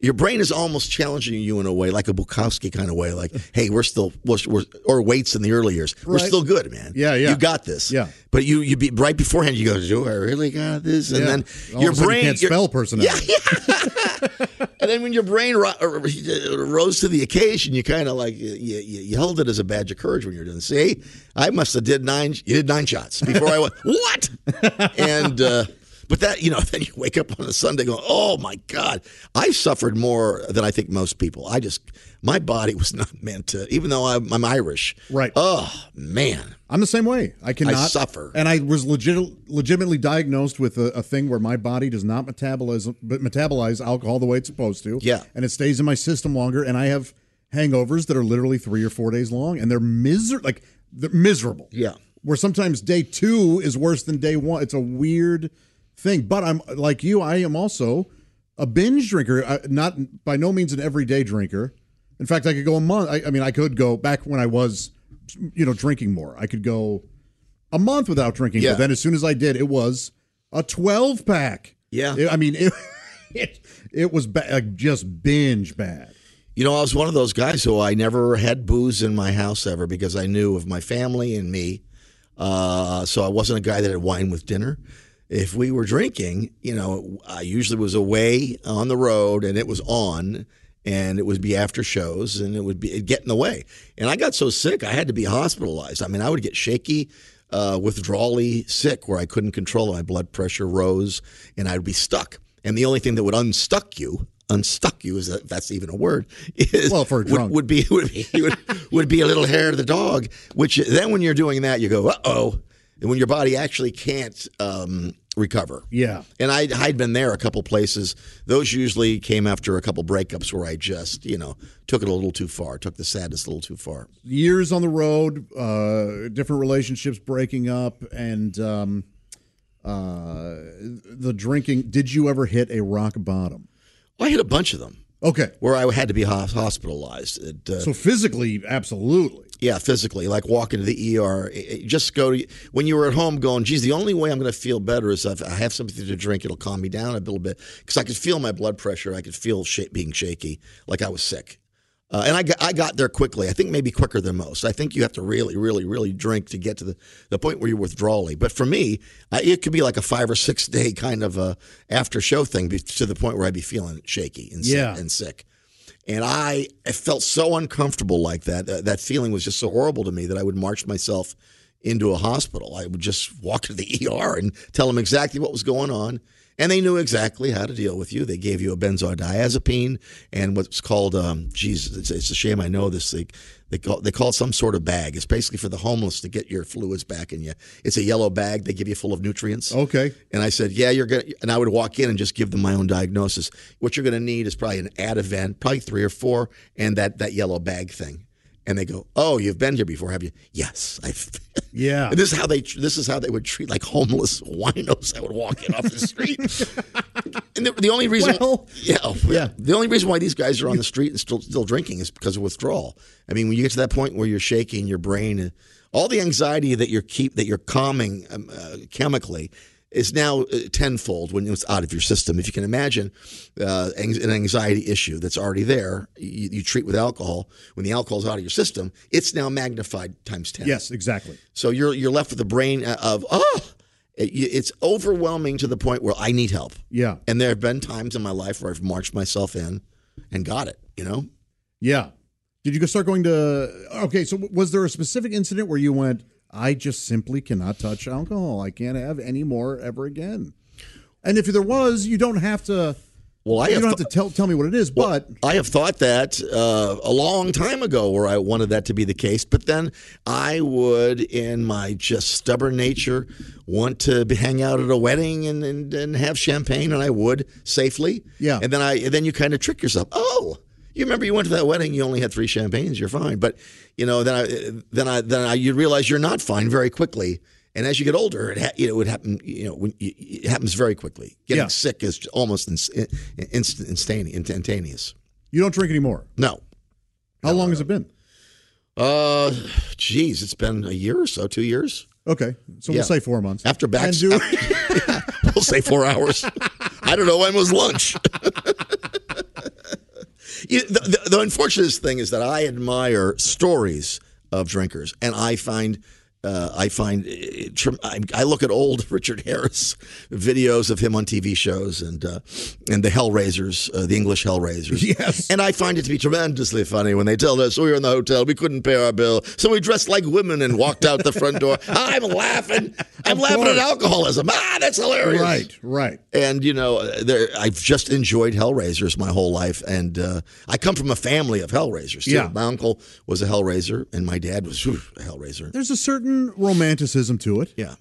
Your brain is almost challenging you in a way, like a Bukowski kind of way, like, "Hey, we're still, we're, we're or weights in the early years, we're still good, man. Yeah, yeah. you got this. Yeah. But you you be right beforehand. You go, do I really got this? And Yeah. then All your brain you can't spell personality. Yeah, yeah. and then when your brain ro- rose to the occasion, you kind of like you, you, you held it as a badge of courage when you're doing. See, I must have did nine. You did nine shots before I went. What? And uh, but that you know, then you wake up on a Sunday going, oh my god, I suffered more than I think most people. I just my body was not meant to. Even though I'm, I'm Irish, Right. Oh man. I'm the same way. I cannot suffer. and I was legit, legitimately diagnosed with a, a thing where my body does not metabolize but metabolize alcohol the way it's supposed to. Yeah. and it stays in my system longer, and I have hangovers that are literally three or four days long, and they're miser like they're miserable. Yeah. where sometimes day two is worse than day one. It's a weird thing, but I'm like you. I am also a binge drinker, I, not by no means an everyday drinker. In fact, I could go a month. I, I mean, I could go back when I was, you know, drinking more. I could go a month without drinking, Yeah. but then as soon as I did, it was a twelve pack. Yeah. I mean, it it, it was ba- like just binge bad. You know, I was one of those guys who I never had booze in my house ever because I knew of my family and me. Uh, so I wasn't a guy that had wine with dinner. If we were drinking, you know, I usually was away on the road and it was on and it would be after shows and it would be it'd get in the way. And I got so sick, I had to be hospitalized. I mean, I would get shaky, uh, withdrawally sick where I couldn't control it. My blood pressure rose and I'd be stuck. And the only thing that would unstuck you, unstuck you, is that that's even a word, is Well, for a would, drunk. would be would be would, would be a little hair to the dog. Which then when you're doing that, you go, uh oh, and when your body actually can't um, recover. Yeah. And I I'd been there a couple places. Those usually came after a couple breakups where I just you know took it a little too far, took the sadness a little too far. Years on the road, uh, different relationships breaking up, and um, uh, the drinking. Did you ever hit a rock bottom? I hit a bunch of them Okay. where I had to be hospitalized. It, uh, So physically, absolutely. Yeah, physically, like walking to the ER. Just go to when you were at home, going, "Geez, the only way I'm going to feel better is if I have something to drink. It'll calm me down a little bit because I could feel my blood pressure. I could feel sh- being shaky, like I was sick." Uh, and I got, I got there quickly. I think maybe quicker than most. I think you have to really, really, really drink to get to the, the point where you're withdrawally. But for me, I, it could be like a five or six day kind of a after show thing be- to the point where I'd be feeling shaky and sick, Yeah. and sick. And I, felt so uncomfortable like that. That that feeling was just so horrible to me that I would march myself into a hospital. I would just walk to the ER and tell them exactly what was going on. And they knew exactly how to deal with you. They gave you a benzodiazepine and what's called, um, geez, it's, it's a shame I know this. They, they, call, they call it some sort of bag. It's basically for the homeless to get your fluids back in you. It's a yellow bag they give you full of nutrients. Okay. And I said, "Yeah, you're gonna." And I would walk in and just give them my own diagnosis. What you're gonna need is probably an Ativan, probably three or four, and that that yellow bag thing. And they go, "Oh, you've been here before, have you?" Yes, I've. Yeah. and this is how they. This is how they would treat like homeless winos that would walk in off the street. and the, the only reason, Well, yeah, yeah. the only reason why these guys are on the street and still still drinking is because of withdrawal. I mean, when you get to that point where you're shaking your brain, and all the anxiety that you're keep that you're calming um, uh, chemically is now uh, tenfold when it's out of your system. If you can imagine uh, an anxiety issue that's already there, you, you treat with alcohol. When the alcohol's out of your system, it's now magnified times ten. Yes, exactly. So you're you're left with a brain of oh, it, it's overwhelming to the point where I need help. Yeah. And there have been times in my life where I've marched myself in and got it. You know, Yeah. Did you start going to? Okay, so was there a specific incident where you went? I just simply cannot touch alcohol. I can't have any more ever again. And if there was, you don't have to Well, I you don't th- have to tell tell me what it is, Well, but I have thought that uh, a long time ago, where I wanted that to be the case. But then I would, in my just stubborn nature, want to be, hang out at a wedding and, and, and have champagne, and I would safely. Yeah. And then I then you kind of trick yourself. Oh, you remember you went to that wedding, you only had three champagnes, you're fine. But you know, then I then I then I, you realize you're not fine very quickly. And as you get older, it, ha- you know, it would happen. You know, it happens very quickly. Getting Yeah. sick is almost ins- instant, instantaneous. instantaneous. you don't drink anymore. No. How long has it been? Uh, geez, it's been a year or so, two years. Okay, so Yeah. we'll say four months. After back, do- we'll say four hours. I don't know when was lunch. you, the, the, the unfortunate thing is that I admire stories of drinkers, and I find. Uh, I find it I, I look at old Richard Harris videos of him on TV shows and uh, and the Hellraisers, uh, the English Hellraisers. Yes. and I find it to be tremendously funny when they tell us we were in the hotel, we couldn't pay our bill, so we dressed like women and walked out the front door. I'm laughing. I'm Of laughing at alcoholism. Ah, that's hilarious. right, right. And you know, there, I've just enjoyed Hellraisers my whole life, and uh, I come from a family of Hellraisers. Too. Yeah. my uncle was a Hellraiser, and my dad was whew, a Hellraiser. There's a certain romanticism to it. Yeah,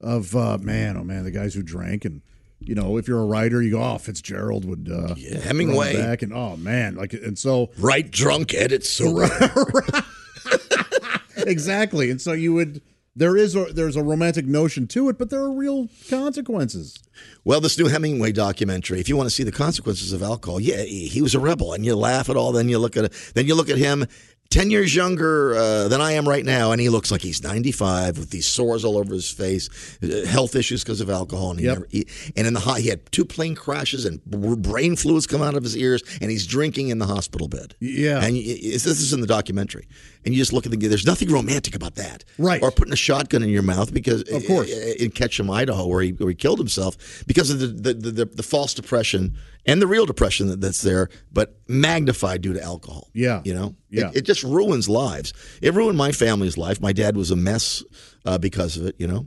Of uh, man, oh man, the guys who drank, and you know, if you're a writer, you go, oh, Fitzgerald would uh, Yeah, Hemingway. back, and oh man, like, and so right drunk, edit sober. exactly, and so you would. There is a there's a romantic notion to it, but there are real consequences. Well, this new Hemingway documentary, if you want to see the consequences of alcohol, yeah, he he was a rebel, and you laugh at all. Then you look at then you look at him, ten years younger uh, than I am right now, and he looks like he's ninety five with these sores all over his face, uh, health issues because of alcohol, and he Yep. never, he, and in the he had two plane crashes and brain fluids come out of his ears, and he's drinking in the hospital bed. Yeah. and this is in the documentary, and you just look at the. There's nothing romantic about that, Right. Or putting a shotgun in your mouth because, Of course. in Ketchum, Idaho, where he where he killed himself because of the the, the, the, the false depression and the real depression that, that's there, but magnified due to alcohol. Yeah. you know, Yeah. it, it just ruins lives. It ruined my family's life. My dad was a mess uh, because of it. You know,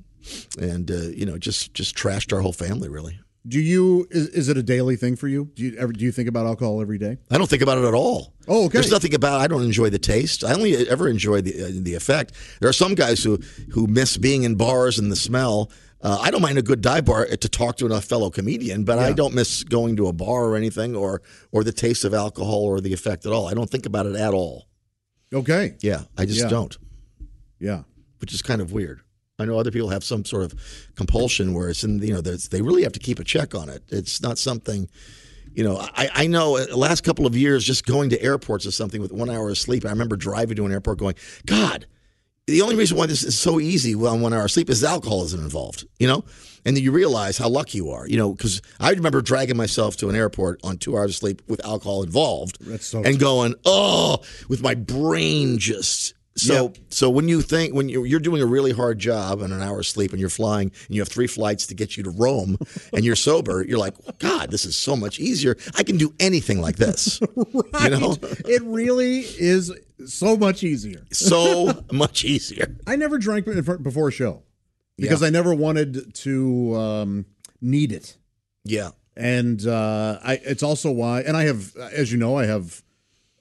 and uh, you know, just just trashed our whole family. Really, Do you is, is it a daily thing for you? Do you ever do you think about alcohol every day? I don't think about it at all. Oh, okay. There's nothing about. I don't enjoy the taste. I only ever enjoy the uh, the effect. There are some guys who who miss being in bars and the smell. Uh, I don't mind a good dive bar to talk to a fellow comedian, but I don't miss going to a bar or anything, or or the taste of alcohol or the effect at all. I don't think about it at all. Okay. Yeah, I just Yeah. don't, Yeah. which is kind of weird. I know other people have some sort of compulsion where it's in you know they really have to keep a check on it. It's not something. You know, I, I know uh, the last couple of years, just going to airports or something with one hour of sleep. I remember driving to an airport going, God, the only reason why this is so easy on one hour of sleep is alcohol isn't involved, you know? And then you realize how lucky you are, you know, because I remember dragging myself to an airport on two hours of sleep with alcohol involved so and going, oh, with my brain just. So, Yeah. so when you think when you're, you're doing a really hard job and an hour of sleep and you're flying and you have three flights to get you to Rome and you're sober, you're like, God, this is so much easier. I can do anything like this. You know, It really is so much easier. so much easier. I never drank before a show because Yeah. I never wanted to um, need it. Yeah. and uh, I, it's also why, and I have, as you know, I have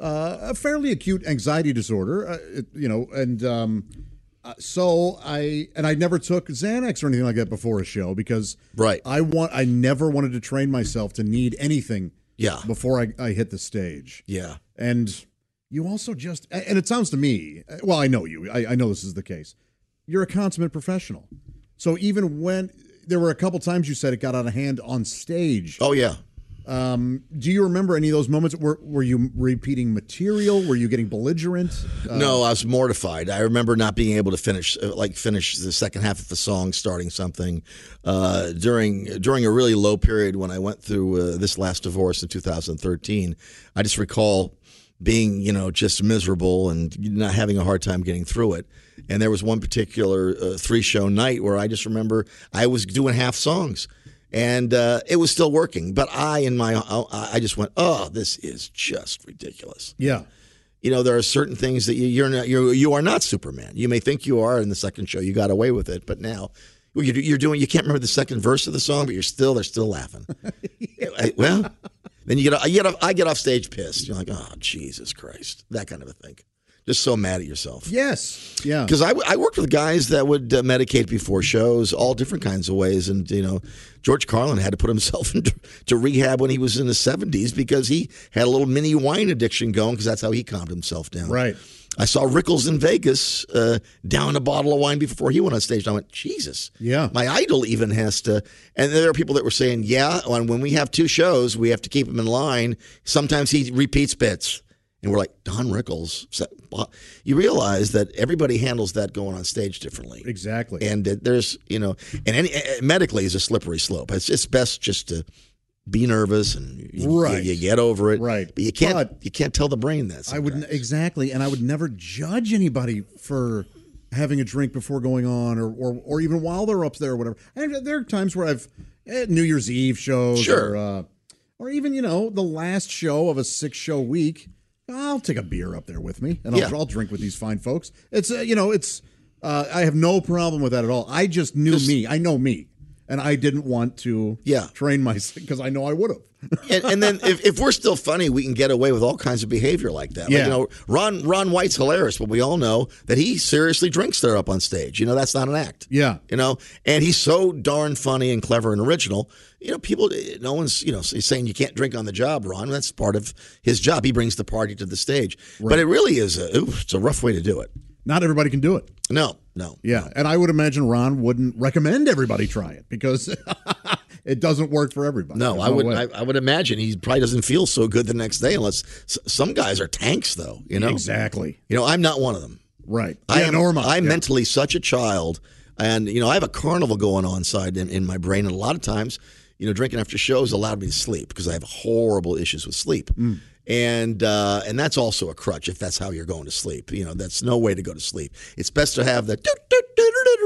uh, a fairly acute anxiety disorder, uh, it, you know, and um, uh, so I, and I never took Xanax or anything like that before a show because Right. I want, I never wanted to train myself to need anything, Yeah. before I, I hit the stage, Yeah. and you also just, and it sounds to me, well, I know you, I, I know this is the case, you're a consummate professional, so even when there were a couple times you said it got out of hand on stage. Oh yeah. Do you remember any of those moments? Were, were you repeating material? Were you getting belligerent? Uh, no, I was mortified. I remember not being able to finish, uh, like finish the second half of the song, starting something uh, during during a really low period when I went through uh, this last divorce in 2013. I just recall being, you know, just miserable and not having a hard time getting through it. And there was one particular uh, three show night where I just remember I was doing half songs. And uh, it was still working, but I, in my, I I just went, "Oh, this is just ridiculous." yeah. you know there are certain things that you, you're not you're, you are not Superman. You may think you are in the second show. You got away with it, but now well, you're, doing. You can't remember the second verse of the song, but you're still they're still laughing. I- well, Then you get you get off, I get off stage pissed. You're like, oh Jesus Christ, that kind of a thing. Just so mad at yourself. Yes. Yeah. Because I, I worked with guys that would uh, medicate before shows, all different kinds of ways. And, you know, George Carlin had to put himself into to rehab when he was in the 70s because he had a little mini wine addiction going because that's how he calmed himself down. Right. I saw Rickles in Vegas uh, down a bottle of wine before he went on stage. And I went, Jesus. Yeah. My idol even has to. And there are people that were saying, yeah, when when we have two shows, we have to keep him in line. Sometimes he repeats bits. And we're like, Don Rickles. You realize that everybody handles that going on stage differently. Exactly. And there's, you know, and any, uh, medically is a slippery slope. It's, it's best just to be nervous and you, Right. you, you get over it. Right. But you can't But- you can't tell the brain that. I would exactly, and I would never judge anybody for having a drink before going on, or or, or even while they're up there, or whatever. And there are times where I've at New Year's Eve shows, Sure. or uh, or even you know the last show of a six show week. I'll take a beer up there with me, and I'll, Yeah. I'll drink with these fine folks. It's uh, you know it's uh, I have no problem with that at all. I just knew Just- me, I know me, and I didn't want to Yeah. train myself because I know I would have. and, and then if, if we're still funny, we can get away with all kinds of behavior like that. Like, you know, Ron Ron White's hilarious, but we all know that he seriously drinks there up on stage. You know, that's not an act. Yeah. You know, and he's so darn funny and clever and original. You know, people, no one's, you know, saying you can't drink on the job, Ron. That's part of his job. He brings the party to the stage. But it really is, a, oof, it's a rough way to do it. Not everybody can do it. No, no. Yeah, and I would imagine Ron wouldn't recommend everybody try it because it doesn't work for everybody. No, There's I would. way. I, I would imagine he probably doesn't feel so good the next day unless s- some guys are tanks, though. You know, exactly You know, I'm not one of them. right. I yeah, am, nor am I. I'm Yeah. mentally such a child, and you know I have a carnival going on side in, in my brain, and a lot of times, you know, drinking after shows allowed me to sleep because I have horrible issues with sleep, Mm. and uh, and that's also a crutch if that's how you're going to sleep. You know, that's no way to go to sleep. It's best to have that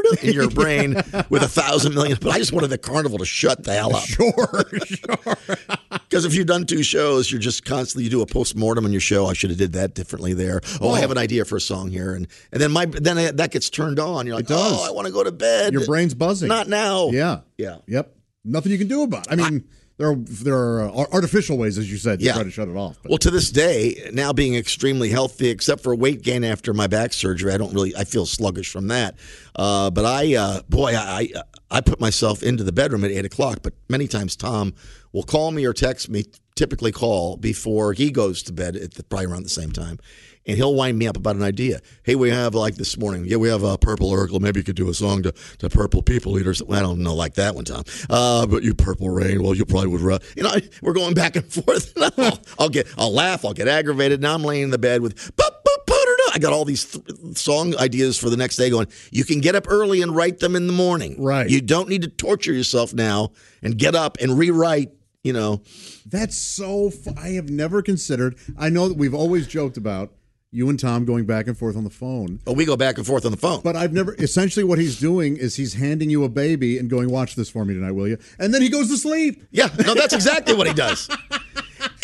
in your brain with a thousand million. But I just wanted the carnival to shut the hell up. Sure, sure. Because if you've done two shows, you're just constantly you do a post mortem on your show. I should have did that differently there. Oh, I oh. have an idea for a song here, and and then my then I- that gets turned on. You're like, oh, I want to go to bed. Your brain's buzzing. Not now. Yeah. Yeah. Yep. Nothing you can do about. it. I mean, there are there are uh, artificial ways, as you said, to Yeah. try to shut it off. But Well, to this day, now being extremely healthy, except for weight gain after my back surgery, I don't really I feel sluggish from that. Uh, but I, uh, boy, I I- I put myself into the bedroom at eight o'clock. But many times Tom will call me or text me. Typically, call before he goes to bed at the, probably around the same time. And he'll wind me up about an idea. Hey, we have like this morning. Yeah, we have a Purple Oracle. Maybe you could do a song to, to Purple People Eaters. I don't know like that one, Tom. Uh, but you Purple Rain. Well, you probably would. You know, I- we're going back and forth. I'll, I'll get, I'll laugh. I'll get aggravated. Now I'm laying in the bed with. "Bup, bup, ba-da-da." I got all these th- song ideas for the next day. Going. You can get up early and write them in the morning. Right. You don't need to torture yourself now and get up and rewrite. You know. that's so. Fu- I have never considered. I know that we've always joked about you and Tom going back and forth on the phone. Oh, we go back and forth on the phone. But I've never. Essentially, what he's doing is he's handing you a baby and going, "Watch this for me tonight, will you?" And then he goes to sleep. Yeah, no, that's exactly what he does.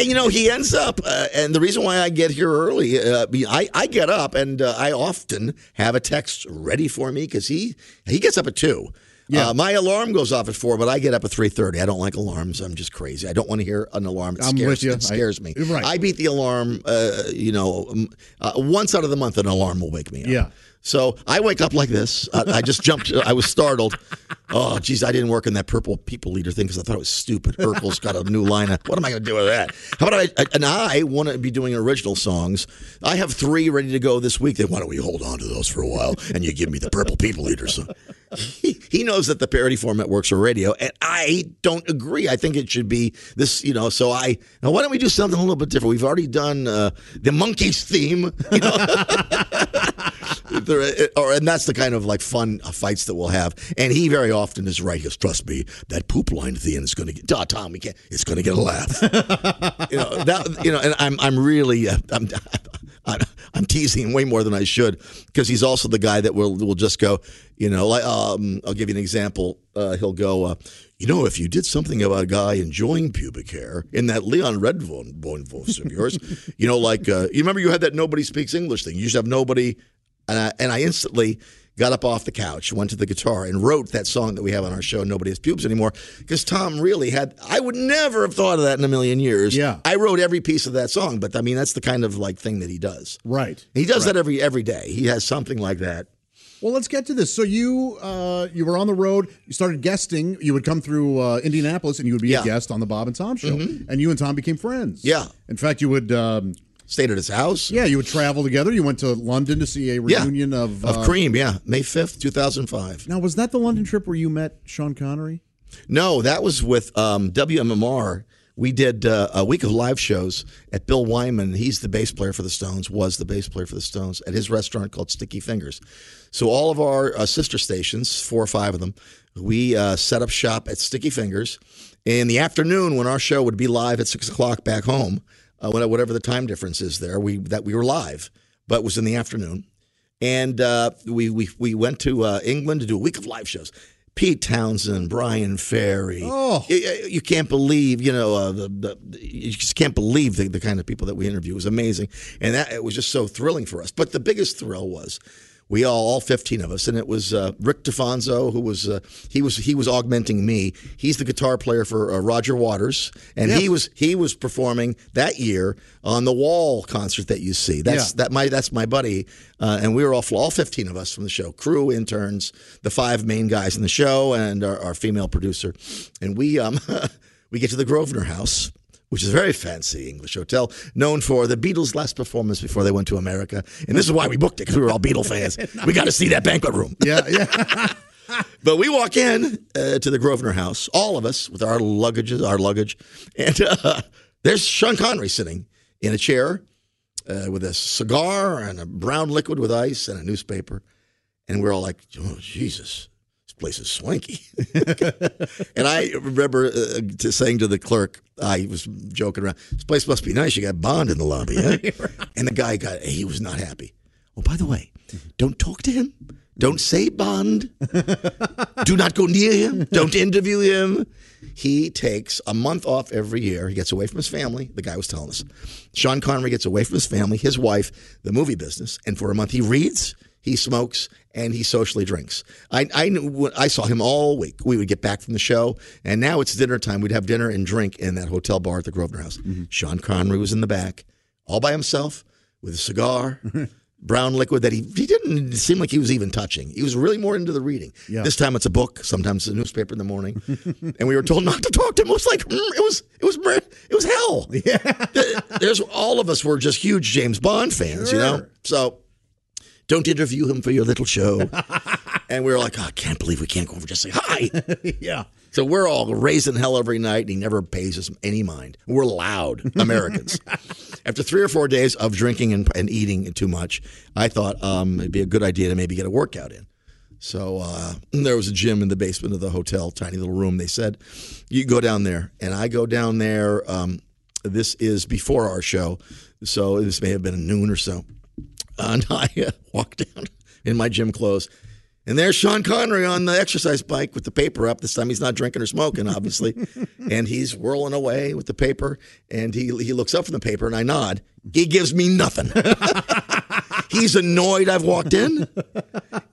And you know, he ends up, uh, and the reason why I get here early, uh, I, I get up and uh, I often have a text ready for me because he he gets up at two. Yeah. Uh, my alarm goes off at four, but I get up at three thirty. I don't like alarms. I'm just crazy. I don't want to hear an alarm. It I'm scares, with you. It scares me. I- right. I beat the alarm. Uh, you know, uh, once out of the month, an alarm will wake me up. Yeah. So I wake up like this. I, I just jumped. I was startled. Oh, geez, I didn't work in that purple people leader thing because I thought it was stupid. Urkel's got a new line. Of, what am I going to do with that? How about I? And I want to be doing original songs. I have three ready to go this week. Then why don't we hold on to those for a while and you give me the purple people leader song? He, he knows that the parody format works for radio, and I don't agree. I think it should be this, you know. So I now why don't we do something a little bit different? We've already done uh, the Monkees theme, you know. There- or and that's the kind of like fun fights that we'll have. And he very often is right. He goes, "Trust me, that poop line at the end is going to get Duh, Tom. We can't. It's going to get a laugh." you know that. You know, and I'm I'm really uh, I'm, I'm I'm teasing him way more than I should because he's also the guy that will will just go. You know, like um, I'll give you an example. Uh, he'll go. Uh, you know, if you did something about a guy enjoying pubic hair in that Leon Redbone bone voice of yours, you know, like uh, you remember you had that nobody speaks English thing. You used to have nobody and I, and I instantly got up off the couch, went to the guitar, and wrote that song that we have on our show, Nobody Has Pubes Anymore. Because Tom really had, I would never have thought of that in a million years. Yeah. I wrote every piece of that song, but I mean, that's the kind of like thing that he does. Right. He does that every every day. He has something like that. Well, let's get to this. So you uh, you were on the road. You started guesting. You would come through uh, Indianapolis, and you would be Yeah. a guest on the Bob and Tom show. And you and Tom became friends. Yeah. In fact, you would. Um, Stayed at his house. yeah, you would travel together. You went to London to see a Yeah. reunion of Of uh, Cream, yeah. May 5th, 2005. Now, was that the London trip where you met Sean Connery? No, that was with um, WMMR. We did uh, a week of live shows at Bill Wyman. He's the bass player for the Stones, was the bass player for the Stones, at his restaurant called Sticky Fingers. So all of our uh, sister stations, four or five of them, we uh, set up shop at Sticky Fingers. In the afternoon, when our show would be live at six o'clock back home, uh, whatever the time difference is there, we that we were live, but it was in the afternoon and uh, we, we we went to uh, England to do a week of live shows. Pete Townshend, Bryan Ferry. Oh. you, you can't believe, you know, uh, the, the, you just can't believe the, the kind of people that we interview. It was amazing, and that it was just so thrilling for us. But the biggest thrill was we all, all fifteen of us, and it was uh, Rick DeFonso who was uh, he was he was augmenting me. He's the guitar player for uh, Roger Waters, and he was he was performing that year on the Wall concert that you see. That's Yeah. that my that's my buddy, uh, and we were all all fifteen of us from the show, crew, interns, the five main guys in the show, and our, our female producer, and we um we get to the Grosvenor House. Which is a very fancy English hotel, known for the Beatles' last performance before they went to America, and this is why we booked it because we were all Beatle fans. We got to see that banquet room. Yeah, yeah. But we walk in uh, to the Grosvenor House, all of us with our luggages, our luggage, and uh, there's Sean Connery sitting in a chair uh, with a cigar and a brown liquid with ice and a newspaper, and we're all like, "Oh Jesus, place is swanky." and I remember uh, to saying to the clerk, I was joking around, "This place must be nice. You got Bond in the lobby." Eh? And the guy got he was not happy. Oh, by the way, don't talk to him. Don't say Bond. Do not go near him. Don't interview him. He takes a month off every year. He gets away from his family. The guy was telling us. Sean Connery gets away from his family, his wife, the movie business, and for a month he reads, he smokes, and he socially drinks. I I, knew, I saw him all week. We would get back from the show, and now it's dinner time. We'd have dinner and drink in that hotel bar at the Grosvenor House. Sean Connery was in the back, all by himself, with a cigar. Brown liquid that he he didn't seem like he was even touching. He was really more into the reading. Yeah. This time it's a book. Sometimes it's a newspaper in the morning, and we were told not to talk to him. It was like mm, it was it was it was hell. Yeah, there's all of us were just huge James Bond fans, you know. So don't interview him for your little show. and we were like, oh, I can't believe we can't go over just say hi. yeah. So we're all raising hell every night, and he never pays us any mind. We're loud Americans. After three or four days of drinking and, and eating too much, I thought um, it'd be a good idea to maybe get a workout in. So uh, there was a gym in the basement of the hotel, tiny little room. They said, "You go down there," and I go down there. Um, this is before our show, so this may have been noon or so. And I uh, walk down in my gym clothes. And there's Sean Connery on the exercise bike with the paper up. This time he's not drinking or smoking, obviously. and he's whirling away with the paper. And he, he looks up from the paper and I nod. He gives me nothing. he's annoyed I've walked in.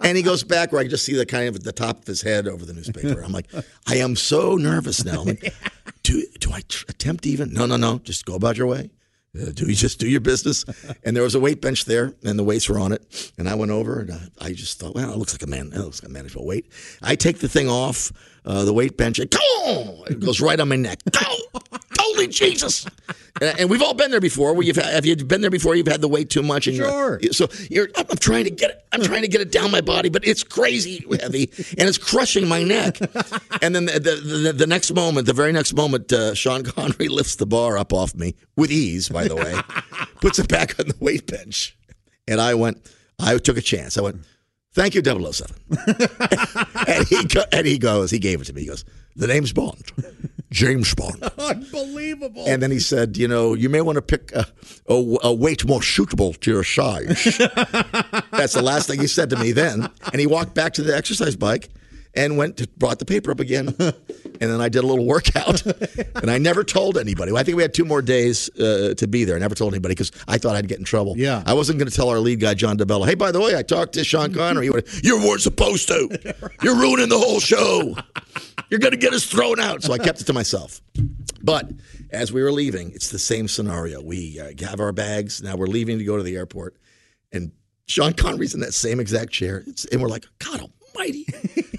And he goes back where I can just see the kind of the top of his head over the newspaper. I'm like, I am so nervous now. Like, do, do I tr- attempt even? No, no, no. Just go about your way. Uh, do you just do your business? And there was a weight bench there, and the weights were on it. And I went over, and I, just thought, well, it looks like a man. It looks like a manageable weight. I take the thing off uh, the weight bench. And, it goes right on my neck. Holy Jesus! And, and we've all been there before. Where you've had, have you been there before? You've had the weight too much, and Sure. You're, so you're. I'm, I'm trying to get it. I'm trying to get it down my body, but it's crazy heavy, and it's crushing my neck. And then the the, the, the next moment, the very next moment, uh, Sean Connery lifts the bar up off me with ease. By the way, puts it back on the weight bench, and I went. I took a chance. I went. Thank you, 007. and, he go, and he goes, he gave it to me. He goes, the name's Bond, James Bond. Unbelievable. And then he said, you know, you may want to pick a, a, a weight more suitable to your size. That's the last thing he said to me then. And he walked back to the exercise bike and went to, brought the paper up again. and then I did a little workout. and I never told anybody. I think we had two more days uh, to be there. I never told anybody because I thought I'd get in trouble. Yeah. I wasn't going to tell our lead guy, John DeBella, hey, by the way, I talked to Sean Connery. He you weren't supposed to. You're ruining the whole show. You're going to get us thrown out. So I kept it to myself. But as we were leaving, it's the same scenario. We uh, have our bags. Now we're leaving to go to the airport. And Sean Connery's in that same exact chair. It's, and we're like, God almighty.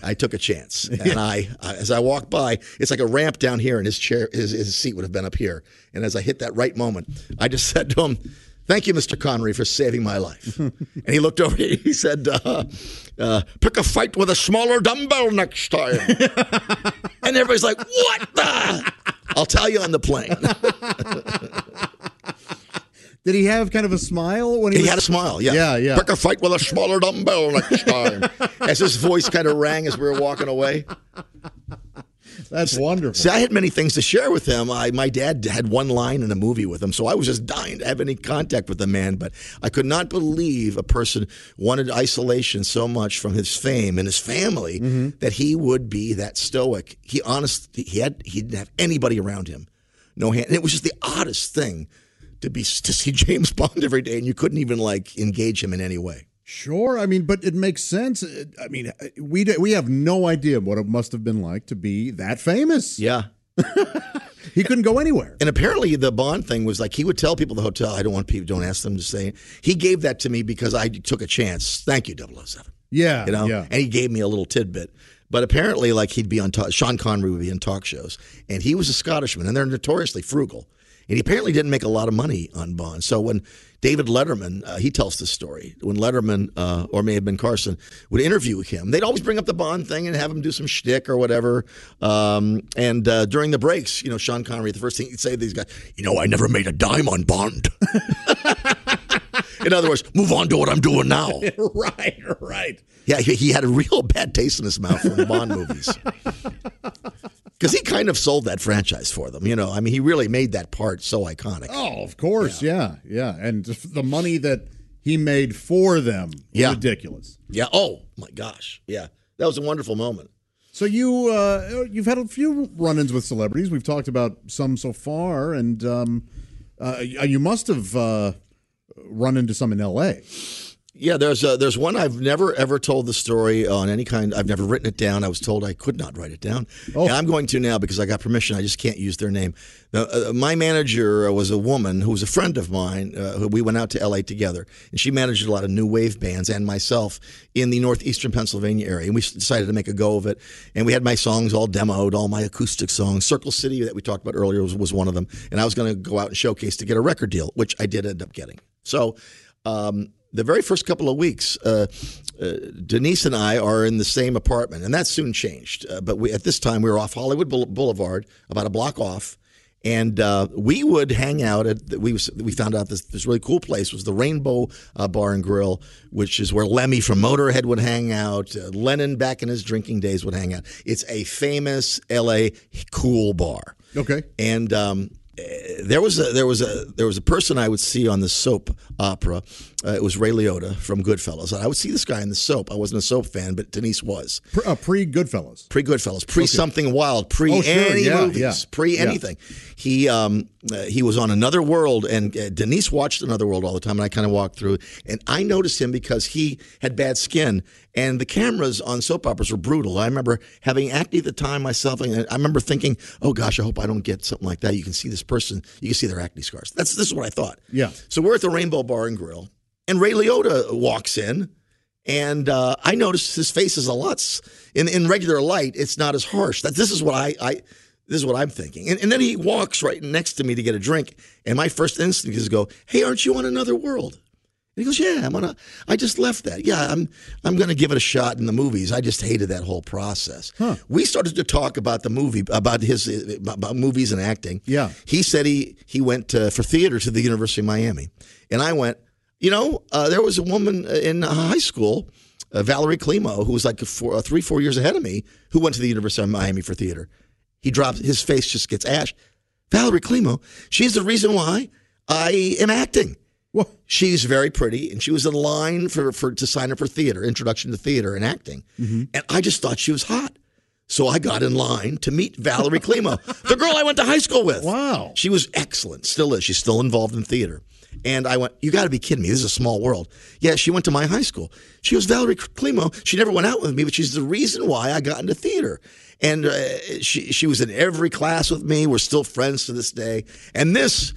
I took a chance. And I, as I walked by, it's like a ramp down here, and his chair, his, his seat would have been up here. And as I hit that right moment, I just said to him, Thank you, Mr. Connery, for saving my life. and he looked over, he said, uh, uh, Pick a fight with a smaller dumbbell next time. and everybody's like, What the? I'll tell you on the plane. Did he have kind of a smile when he, He was had a smile, yeah. Yeah, yeah. Pick a fight with a smaller dumbbell next time. as his voice kind of rang as we were walking away. That's wonderful. See, I had many things to share with him. I, my dad had one line in a movie with him, so I was just dying to have any contact with the man. But I could not believe a person wanted isolation so much from his fame and his family Mm-hmm. that he would be that stoic. He honestly, he had he didn't have anybody around him, no hand. And it was just the oddest thing to be to see James Bond every day, and you couldn't even like engage him in any way. Sure, I mean, but it makes sense. Uh, I mean, uh, we d- we have no idea what it must have been like to be that famous. Yeah. He couldn't go anywhere. And apparently, the Bond thing was like he would tell people the hotel, I don't want people, don't ask them to say. He gave that to me because I took a chance. Thank you, 007. Yeah, You know? yeah. And he gave me a little tidbit. But apparently, like he'd be on talk, Sean Connery would be in talk shows, and he was a Scottishman, and they're notoriously frugal. And he apparently didn't make a lot of money on Bond. So when David Letterman, uh, he tells this story, when Letterman, uh, or may have been Carson, would interview him, they'd always bring up the Bond thing and have him do some shtick or whatever. Um, and uh, during the breaks, you know, Sean Connery, the first thing he'd say to these guys, you know, I never made a dime on Bond. in other words, move on to what I'm doing now. right, right. Yeah, he, he had a real bad taste in his mouth from the Bond movies. Because he kind of sold that franchise for them. You know, I mean, he really made that part so iconic. Oh, of course, yeah, yeah, and the money that he made for them, Yeah. ridiculous. Yeah. Oh my gosh. Yeah, that was a wonderful moment. So you uh, you've had a few run-ins with celebrities. We've talked about some so far, and um, uh, you must have uh, run into some in L.A. Yeah, there's a, there's one I've never ever told the story on any kind. I've never written it down. I was told I could not write it down, Oh. and I'm going to now because I got permission. I just can't use their name. Now, uh, my manager was a woman who was a friend of mine. Uh, who we went out to L.A. together, and she managed a lot of new wave bands and myself in the northeastern Pennsylvania area. And we decided to make a go of it. And we had my songs all demoed, all my acoustic songs. Circle City that we talked about earlier was, was one of them. And I was going to go out and showcase to get a record deal, which I did end up getting. So. Um, the very first couple of weeks, uh, uh, Denise and I are in the same apartment, and that soon changed. Uh, but we, at this time, we were off Hollywood Boulevard, about a block off, and uh, we would hang out at. We was, we found out this this really cool place was the Rainbow uh, Bar and Grill, which is where Lemmy from Motorhead would hang out. Uh, Lennon, back in his drinking days, would hang out. It's a famous L.A. cool bar. Okay. And um, eh, there was a there was a there was a person I would see on the soap opera. Uh, it was Ray Liotta from Goodfellas. I would see this guy in the soap. I wasn't a soap fan, but Denise was. Pre, uh, Goodfellas. Pre Goodfellas, pre something wild, pre Oh, sure. any Yeah, movies, yeah. pre Yeah. anything. He um, uh, he was on Another World, and uh, Denise watched Another World all the time, and I kind of walked through, and I noticed him because he had bad skin, and the cameras on soap operas were brutal. I remember having acne at the time myself, and I remember thinking, "Oh gosh, I hope I don't get something like that." You can see this person, you can see their acne scars. That's this is what I thought. Yeah. So we're at the Rainbow Bar and Grill, and Ray Liotta walks in, and uh, I notice his face is a lot in in regular light. It's not as harsh. That this is what I I this is what I'm thinking. And, and then he walks right next to me to get a drink, and my first instinct is to go, "Hey, aren't you on Another World?" And he goes, "Yeah, I'm on a. I just left that. Yeah, I'm. I'm going to give it a shot in the movies. I just hated that whole process. We started to talk about the movie, about his about movies and acting. Yeah. he said he he went uh, for theater to the University of Miami, and I went. You know, uh, there was a woman in high school, uh, Valerie Klimo, who was like four, uh, three, four years ahead of me, who went to the University of Miami for theater. He drops his face just gets ash. Valerie Klimo, she's the reason why I am acting. Well, She's very pretty, and she was in line for, for to sign up for theater, introduction to theater and acting. And I just thought she was hot. So I got in line to meet Valerie Klimo, the girl I went to high school with. Wow. She was excellent, still is. She's still involved in theater. And I went, You got to be kidding me. This is a small world. Yeah, she went to my high school. She was Valerie Klimo. She never went out with me, but she's the reason why I got into theater. And uh, she, she was in every class with me. We're still friends to this day. And this.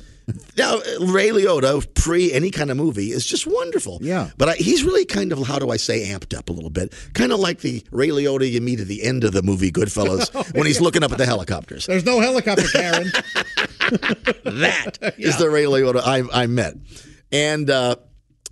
Now, Ray Liotta, pre any kind of movie, is just wonderful. Yeah. But I, he's really kind of, how do I say, amped up a little bit. Kind of like the Ray Liotta you meet at the end of the movie Goodfellas when he's looking up at the helicopters. there's no helicopter, Karen. That is the Ray Liotta I, I met. And uh,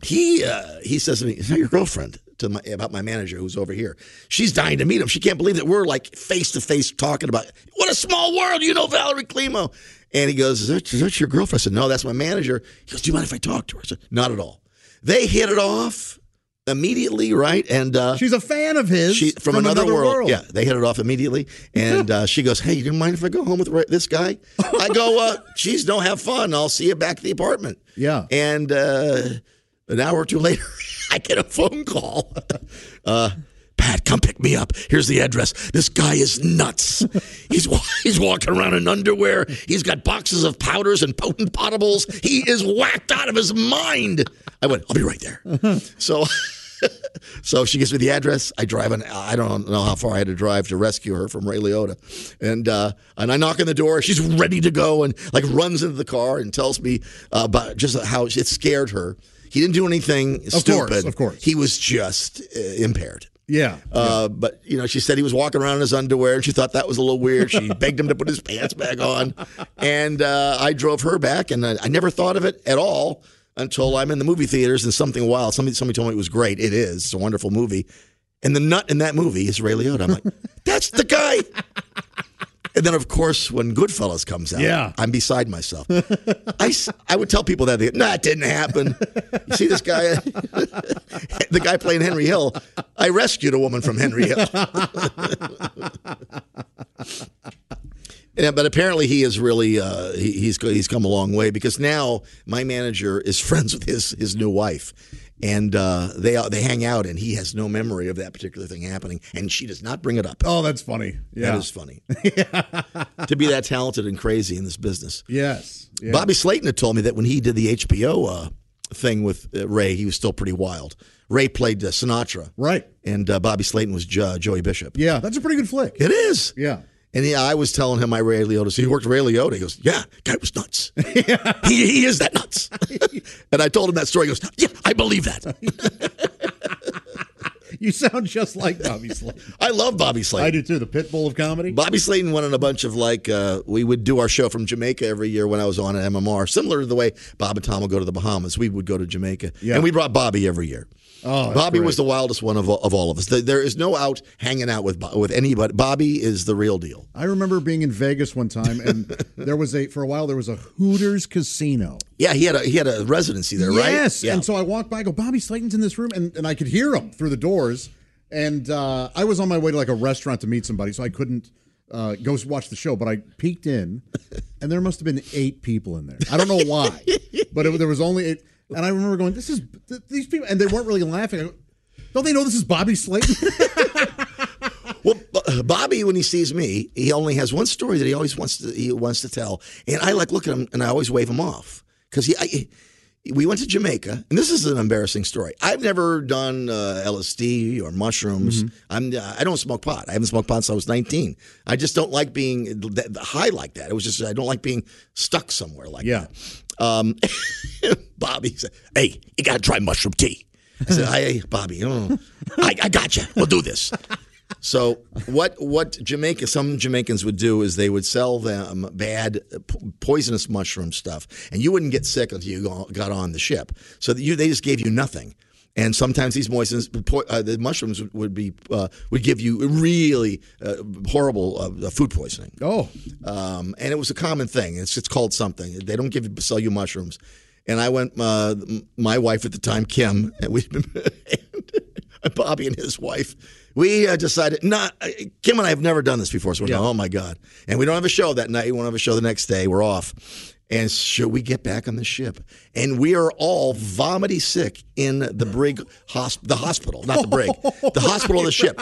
he uh, he says to me, "Is that your girlfriend?" To my, about my manager who's over here. She's dying to meet him. She can't believe that we're like face to face talking about what a small world. You know Valerie Klimo. And he goes, is that, is that your girlfriend? I said, no, that's my manager. He goes, do you mind if I talk to her? I said, not at all. They hit it off immediately, right? And uh, She's a fan of his she from, another, world. Yeah, they hit it off immediately, and uh, she goes, "Hey, you don't mind if I go home with this guy?" I go, uh, "Geez, don't have fun. I'll see you back at the apartment." Yeah. And uh, an hour or two later, I get a phone call. Uh, Pat, come pick me up. Here's the address. This guy is nuts. He's he's walking around in underwear. He's got boxes of powders and potent potables. He is whacked out of his mind. I went, I'll be right there. So. So she gives me the address. I drive an I don't know how far I had to drive to rescue her from Ray Liotta, and uh, and I knock on the door. She's ready to go and like runs into the car and tells me uh, about just how it scared her. He didn't do anything stupid. course, of course. He was just uh, impaired. Yeah. Uh, but you know, she said he was walking around in his underwear, and she thought that was a little weird. She begged him to put his pants back on, and uh, I drove her back, and I, I never thought of it at all until I'm in the movie theaters and something wild. Somebody, somebody told me it was great. It is. It's a wonderful movie, and the nut in that movie is Ray Liotta. I'm like, that's the guy. And then, of course, when Goodfellas comes out, Yeah. I'm beside myself. I, I would tell people that, they nah, it didn't happen. You see this guy, the guy playing Henry Hill, I rescued a woman from Henry Hill. Yeah, but apparently he is really uh, he, he's he's come a long way because now my manager is friends with his his new wife, and uh, they they hang out, and he has no memory of that particular thing happening, and she does not bring it up. Oh, that's funny. Yeah. That is funny. to be that talented and crazy in this business. yes. Yeah. Bobby Slayton had told me that when he did the HBO uh, thing with uh, Ray, he was still pretty wild. Ray played uh, Sinatra, Right. and uh, Bobby Slayton was jo- Joey Bishop. Yeah, that's a pretty good flick. It is. Yeah. And yeah, I was telling him my Ray Liotta. So he worked Ray Liotta. He goes, "Yeah, guy was nuts. he, he is that nuts." and I told him that story. He goes, "Yeah, I believe that." You sound just like Bobby Slayton. I love Bobby Slayton. I do too. The pit bull of comedy. Bobby Slayton went on a bunch of like uh, we would do our show from Jamaica every year when I was on at MMR, similar to the way Bob and Tom would go to the Bahamas. We would go to Jamaica, Yeah. and we brought Bobby every year. Oh, Bobby great. was the wildest one of, of all of us. There- is no out hanging out with with anybody. Bobby is the real deal. I remember being in Vegas one time, and there was a for a while there was a Hooters casino. Yeah, he had a he had a residency there, right? Yes. Yeah. And so I walked by, I go, Bobby Slayton's in this room, and, and I could hear him through the doors. And uh, I was on my way to like a restaurant to meet somebody, so I couldn't uh, go watch the show. But I peeked in, and there must have been eight people in there. I don't know why, but it, there was only eight. And I remember going, "This is th- these people," and they weren't really laughing. I go, don't they know this is Bobby Slayton? Well, B- Bobby, when he sees me, he only has one story that he always wants to he wants to tell, and I like look at him and I always wave him off because he. I, we went to Jamaica, and this is an embarrassing story. I've never done uh, LSD or mushrooms. I'm I don't smoke pot. I haven't smoked pot since I was 19. I just don't like being th- high like that. It was just I don't like being stuck somewhere like Yeah. that. Um, Bobby said, "Hey, you got to try mushroom tea." I said, "Hey, Bobby, oh, I, I got you. We'll do this." So what what Jamaica some Jamaicans would do is they would sell them bad poisonous mushroom stuff, and you wouldn't get sick until you got on the ship. So you they just gave you nothing. And sometimes these moistens, uh, the mushrooms would, be uh, would give you really uh, horrible uh, food poisoning. oh, Um, and it was a common thing. It's it's called something. They don't give you sell you mushrooms. And I went. Uh, my wife at the time, Kim, and we, and Bobby and his wife, we uh, decided not. Kim and I have never done this before, so we're Yeah. going, oh my god! And we don't have a show that night. We don't have a show the next day. We're off. And should we get back on the ship? And we are all vomity sick in the brig, hosp- the hospital, not the brig, the hospital of the ship.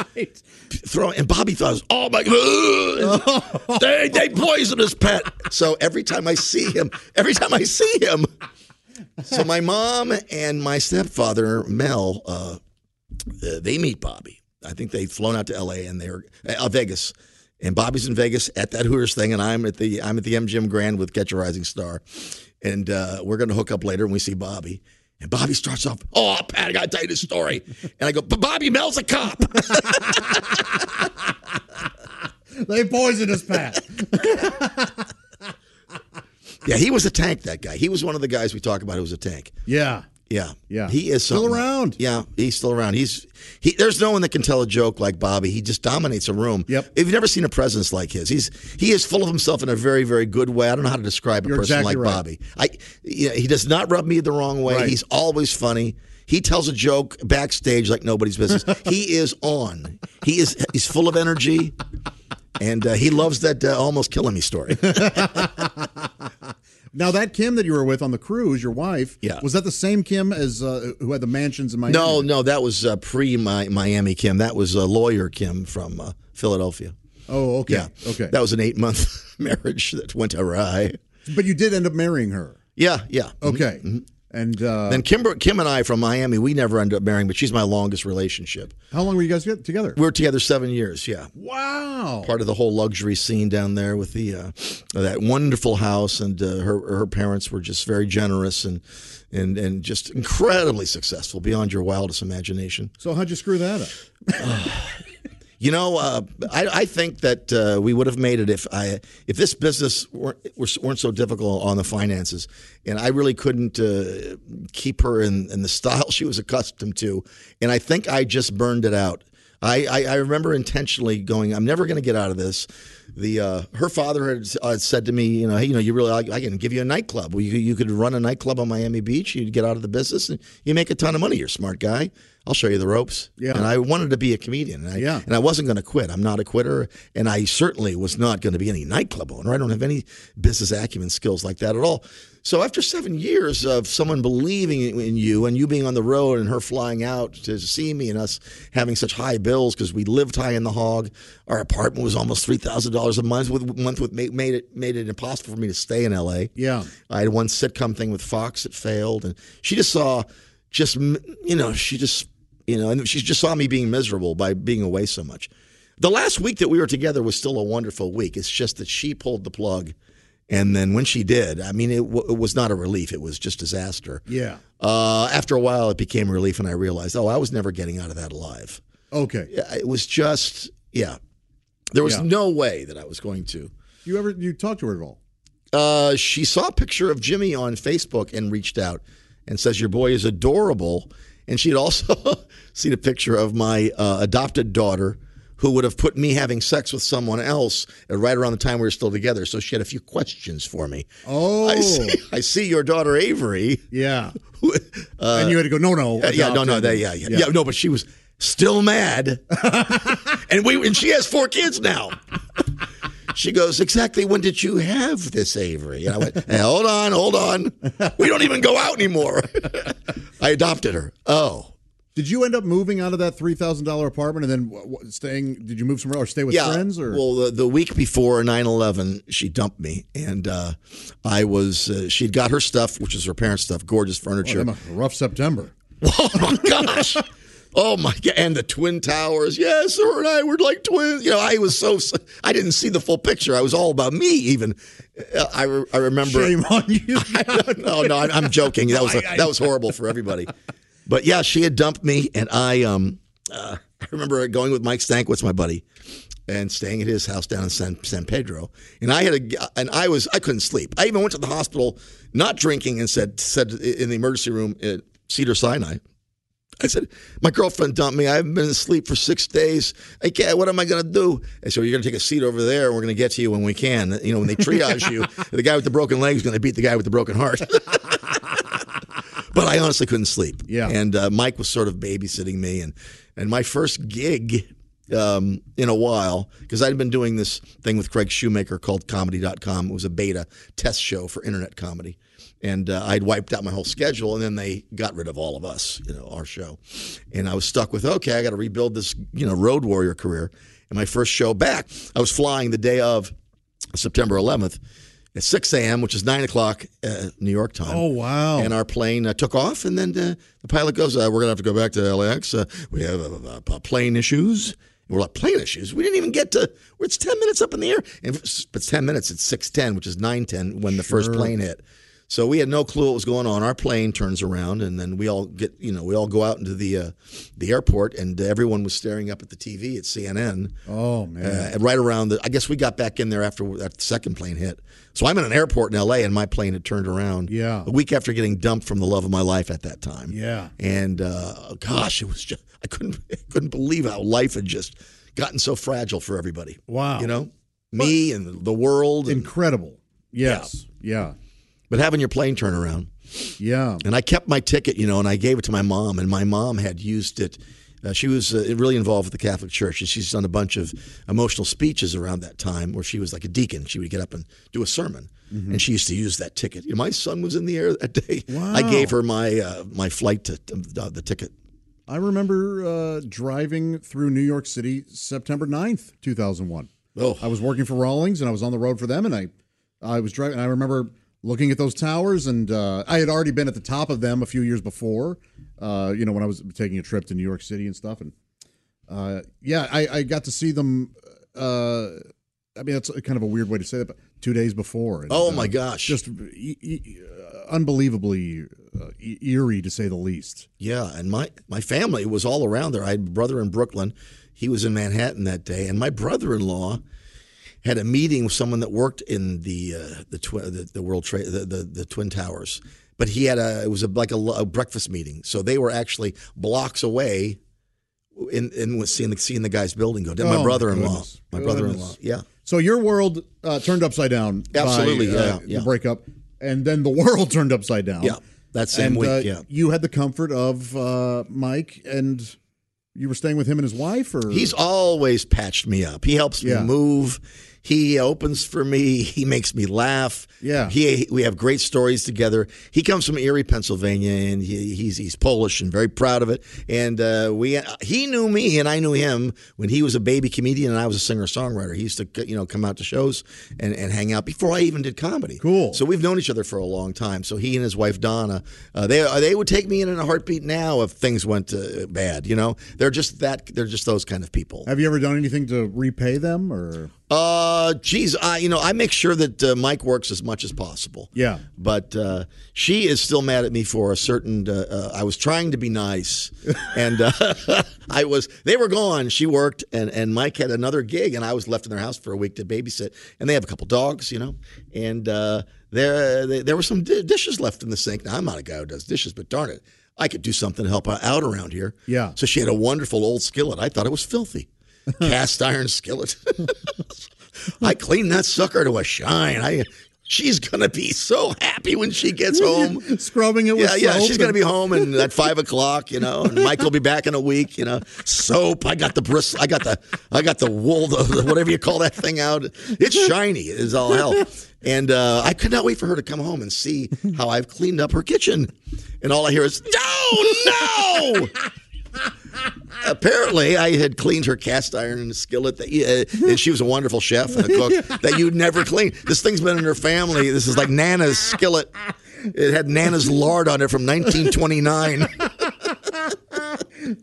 Throw and Bobby thought, "Oh my god, they they poisoned his pet." So every time I see him, every time I see him, so my mom and my stepfather Mel, uh, uh, they meet Bobby. I think they've flown out to L.A. and they're uh, Vegas, and Bobby's in Vegas at that Hooters thing, and I'm at the I'm at the MGM Grand with Catch a Rising Star, and uh, we're going to hook up later, and we see Bobby. And Bobby starts off, "Oh, Pat, I got to tell you this story." And I go, "But Bobby Mel's a cop." They poisoned his Pat. yeah, he was a tank. That guy. He was one of the guys we talk about who was a tank. yeah. Yeah, Yeah. He is Still around. Yeah, he's still around. He's he. There's no one that can tell a joke like Bobby. He just dominates a room. Yep. If you've never seen a presence like his, he's he is full of himself in a very very good way. I don't know how to describe a You're person exactly like right. Bobby. I yeah, he does not rub me the wrong way. Right. He's always funny. He tells a joke backstage like nobody's business. he is on. He is he's full of energy. And uh, he loves that uh, almost killing me story. Now that Kim that you were with on the cruise, your wife, Yeah. was that the same Kim as uh, who had the mansions in Miami? No, no, that was uh, pre Miami Kim. That was a lawyer Kim from uh, Philadelphia. Oh, okay. Yeah. Okay. That was an eight month marriage that went awry. but you did end up marrying her. Yeah, yeah. Okay. And uh, Then Kim, Kim and I from Miami, we never ended up marrying, but she's my longest relationship. how long were you guys get- together? We were together seven years. Yeah, wow. part of the whole luxury scene down there with the uh, that wonderful house, and uh, her her parents were just very generous and and and just incredibly successful beyond your wildest imagination. So how'd you screw that up? You know, uh, I, I think that uh, we would have made it if I if this business weren't, weren't so difficult on the finances, and I really couldn't uh, keep her in, in the style she was accustomed to, and I think I just burned it out. I, I, I remember intentionally going, I'm never going to get out of this. The uh, her father had uh, said to me, you know, hey, you know, you really, I, I can give you a nightclub. Well, you, you could run a nightclub on Miami Beach. You'd get out of the business, and you make a ton of money. You're a smart guy. I'll show you the ropes. Yeah. And I wanted to be a comedian. And I, Yeah. and I wasn't going to quit. I'm not a quitter, and I certainly was not going to be any nightclub owner. I don't have any business acumen skills like that at all. So after seven years of someone believing in you and you being on the road and her flying out to see me and us having such high bills because we lived high in the hog, our apartment was almost three thousand dollars a month. With month with made made it made it impossible for me to stay in L.A. Yeah. I had one sitcom thing with Fox that failed, and she just saw, just you know, she just you know, and she just saw me being miserable by being away so much. The last week that we were together was still a wonderful week. It's just that she pulled the plug, and then when she did, I mean, it, w- it was not a relief; it was just disaster. Yeah. Uh, after a while, it became relief, and I realized, oh, I was never getting out of that alive. Okay. Yeah, It was just, yeah, there was Yeah. no way that I was going to. You ever you talked to her at all? Uh, she saw a picture of Jimmy on Facebook and reached out and says, Your boy is adorable. And she'd also seen a picture of my uh, adopted daughter who would have put me having sex with someone else right around the time we were still together. So she had a few questions for me. Oh. I see, I see your daughter Avery. Yeah. who- uh, and you had to go, no, no. yeah, yeah, no, no, adopted. they, yeah, yeah, yeah, no, but she was still mad, and we, and she has four kids now. She goes, exactly when did you have this, Avery? And I went, hey, hold on, hold on. We don't even go out anymore. I adopted her. Oh, Did you end up moving out of that three thousand dollar apartment and then staying? Did you move somewhere or stay with yeah. friends? Or Well, the, the week before 9-11, she dumped me, and uh, I was. Uh, she'd got her stuff, which is her parents' stuff, gorgeous furniture. Well, rough September. Oh my gosh. Oh my god! And the twin towers. Yes, her and I were like twins. You know, I was so. I didn't see the full picture. I was all about me. Even Uh, I, re- I remember. Shame on you. no, no, I'm, I'm joking. That was that was horrible for everybody. But yeah, she had dumped me, and I um uh, I remember going with Mike Stank, Stankwitz, my buddy, and staying at his house down in San, San Pedro. And I had a and I was I couldn't sleep. I even went to the hospital, not drinking, and said said in the emergency room at Cedar Sinai. I said, my girlfriend dumped me. I haven't been asleep for six days. I can't. What am I going to do? And so you're going to take a seat over there, and we're going to get to you when we can. You know, when they triage you, the guy with the broken leg is going to beat the guy with the broken heart. but I honestly couldn't sleep. Yeah. And uh, Mike was sort of babysitting me, and and my first gig um, in a while because I'd been doing this thing with Craig Shoemaker called Comedy.com. It was a beta test show for internet comedy. And uh, I'd wiped out my whole schedule, and then they got rid of all of us, you know, our show. And I was stuck with, okay, I got to rebuild this, you know, road warrior career. And my first show back, I was flying the day of September 11th at 6 a.m., which is 9 o'clock uh, New York time. Oh, wow. And our plane uh, took off, and then uh, the pilot goes, uh, We're going to have to go back to LAX. Uh, we have uh, plane issues. And we're like, plane issues? We didn't even get to, it's 10 minutes up in the air. And it's it's 10 minutes, it's 6.10, which is 9.10 when the first plane hit. So we had no clue what was going on. Our plane turns around, and then we all get, you know, we all go out into the uh, the airport, and everyone was staring up at the TV at CNN. Oh man. Uh, right around the, I guess we got back in there after that second plane hit. So I'm in an airport in LA, and my plane had turned around. Yeah. A week after getting dumped from the love of my life at that time. Yeah. And uh, gosh, it was just I couldn't I couldn't believe how life had just gotten so fragile for everybody. Wow. You know, me and the world. And, Incredible. Yes. Yeah. But having your plane turn around. Yeah. And I kept my ticket, you know, and I gave it to my mom, and my mom had used it. Uh, she was uh, really involved with the Catholic Church, and she's done a bunch of emotional speeches around that time where she was like a deacon. She would get up and do a sermon, Mm-hmm. and she used to use that ticket. You know, my son was in the air that day. Wow. I gave her my uh, my flight to, uh, the ticket. I remember uh, driving through New York City September 9th, 2001. Oh. I was working for Rawlings and I was on the road for them and I I was driving and I remember looking at those towers and uh, I had already been at the top of them a few years before. Uh, you know, when I was taking a trip to New York City and stuff and uh, yeah, I, I got to see them uh, I mean that's kind of a weird way to say that but 2 days before. And, Oh uh, my gosh! Just e- e- uh, unbelievably uh, e- eerie to say the least. Yeah, and my my family was all around there. I had a brother in Brooklyn. He was in Manhattan that day, and my brother-in-law had a meeting with someone that worked in the uh, the, twi- the the World Trade the, the the Twin Towers. But he had a it was a, like a, a breakfast meeting, so they were actually blocks away. In in was seeing the seeing the guy's building go down. Oh, my brother-in-law, goodness. my brother-in-law, yeah. So your world uh, turned upside down. Absolutely, by, uh, yeah, yeah. The breakup, and then the world turned upside down. Yeah, that same and, week, uh, yeah. You had the comfort of uh, Mike, and you were staying with him and his wife, or He's always patched me up. He helps Yeah. me move. He opens for me. He makes me laugh. Yeah. He we have great stories together. He comes from Erie, Pennsylvania, and he, he's he's Polish and very proud of it. And uh, we he knew me and I knew him when he was a baby comedian and I was a singer songwriter. He used to you know come out to shows and, and hang out before I even did comedy. Cool. So we've known each other for a long time. So he and his wife Donna, uh, they they would take me in in a heartbeat now if things went uh, bad. You know, they're just that they're just those kind of people. have you ever done anything to repay them, or Uh, geez, I you know I make sure that uh, Mike works as much as possible. Yeah. but uh, she is still mad at me for a certain. Uh, uh, I was trying to be nice, and uh, I was. They were gone. She worked, and and Mike had another gig, and I was left in their house for a week to babysit. And they have a couple dogs, you know, and uh, there there there were some di- dishes left in the sink. Now I'm not a guy who does dishes, but darn it, I could do something to help out around here. Yeah. So she had a wonderful old skillet. I thought it was filthy. Cast iron skillet. I cleaned that sucker to a shine. I she's gonna be so happy when she gets home. scrubbing it with Yeah, yeah, she's gonna be home and at five o'clock, you know, and Mike will be back in a week, you know. Soap, I got the bristle, I got the, I got the wool, the, whatever you call that thing out. It's shiny, it's all hell. And uh, I could not wait for her to come home and see how I've cleaned up her kitchen. And all I hear is, no, no. Apparently, I had cleaned her cast iron skillet, that, uh, and she was a wonderful chef and a cook that you'd never clean. This thing's been in her family. This is like Nana's skillet. It had Nana's lard on it from 1929.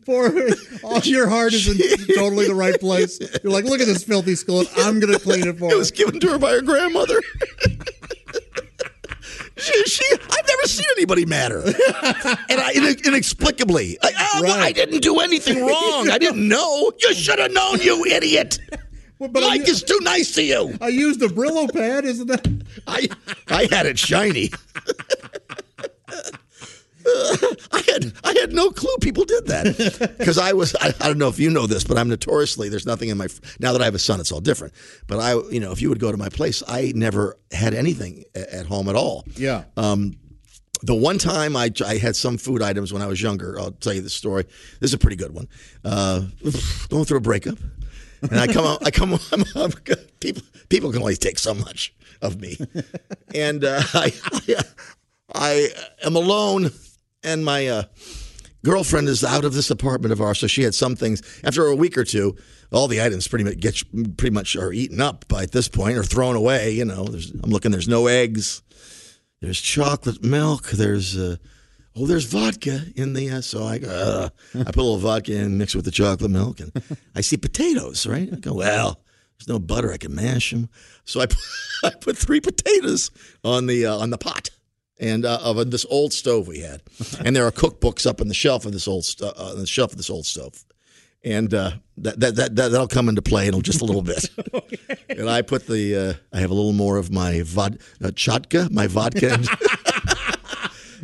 For all your heart is in totally the right place. You're like, look at this filthy skillet. I'm gonna clean it for It was given to her by her grandmother. She, she, I've never seen anybody madder, and I inexplicably, I, I, Right. I didn't do anything wrong. I didn't know. You should have known, you idiot. Well, but I, Mike is too nice to you. I used a Brillo pad, isn't that? I I had it shiny. I had I had no clue people did that because I was I, I don't know if you know this but I'm notoriously there's nothing in my now that I have a son it's all different but I you know if you would go to my place I never had anything at home at all Yeah. um, The one time I, I had some food items when I was younger, I'll tell you the story. This is a pretty good one. Uh, going through a breakup, and I come out. I come. I'm, I'm, people people can only take so much of me, and uh, I, I I am alone, and my uh, girlfriend is out of this apartment of ours, so she had some things. After a week or two, all the items pretty much get pretty much are eaten up by at this point or thrown away. You know, I'm looking. There's no eggs. There's chocolate milk. There's uh, oh, there's vodka in the. Uh, so I uh, I put a little vodka in, mix it with the chocolate milk, and I see potatoes. Right? I go well. There's no butter. I can mash them. So I put, I put three potatoes on the uh, on the pot and uh, of this old stove we had, and there are cookbooks up on the shelf of this old sto- uh, on the shelf of this old stove, and uh, that, that that that that'll come into play in just a little bit. and I put the uh, I have a little more of my vod uh, chatka, my vodka. and-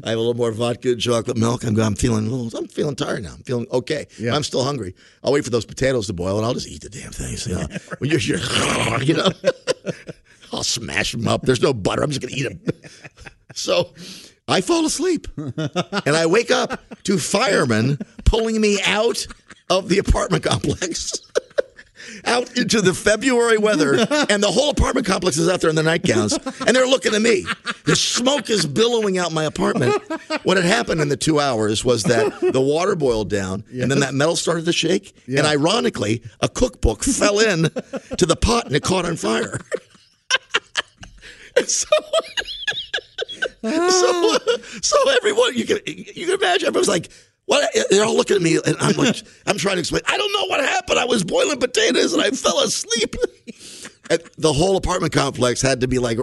I have a little more vodka, and chocolate milk. I'm, I'm feeling a little. I'm feeling tired now. I'm feeling okay. Yeah. I'm still hungry. I'll wait for those potatoes to boil, and I'll just eat the damn things. You know, when you're, you're- you know, I'll smash them up. There's no butter. I'm just gonna eat them. So I fall asleep and I wake up to firemen pulling me out of the apartment complex. Out into the February weather, and the whole apartment complex is out there in the nightgowns, and they're looking at me. The smoke is billowing out my apartment. What had happened in the two hours was that the water boiled down, and then that metal started to shake, and ironically, a cookbook fell in to the pot and it caught on fire. So so, uh-huh. so everyone you can you can imagine everyone's like, what? They're all looking at me, and I'm like, I'm trying to explain. I don't know what happened. I was boiling potatoes and I fell asleep. And the whole apartment complex had to be like.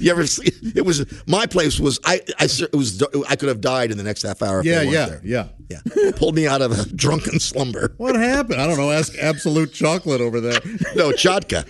You ever see? It was my place. Was I? I it was. I could have died in the next half hour. If Yeah, yeah, there. yeah. yeah. Pulled me out of a drunken slumber. What happened? I don't know. Ask Absolut Chocolate over there. No, Chodka.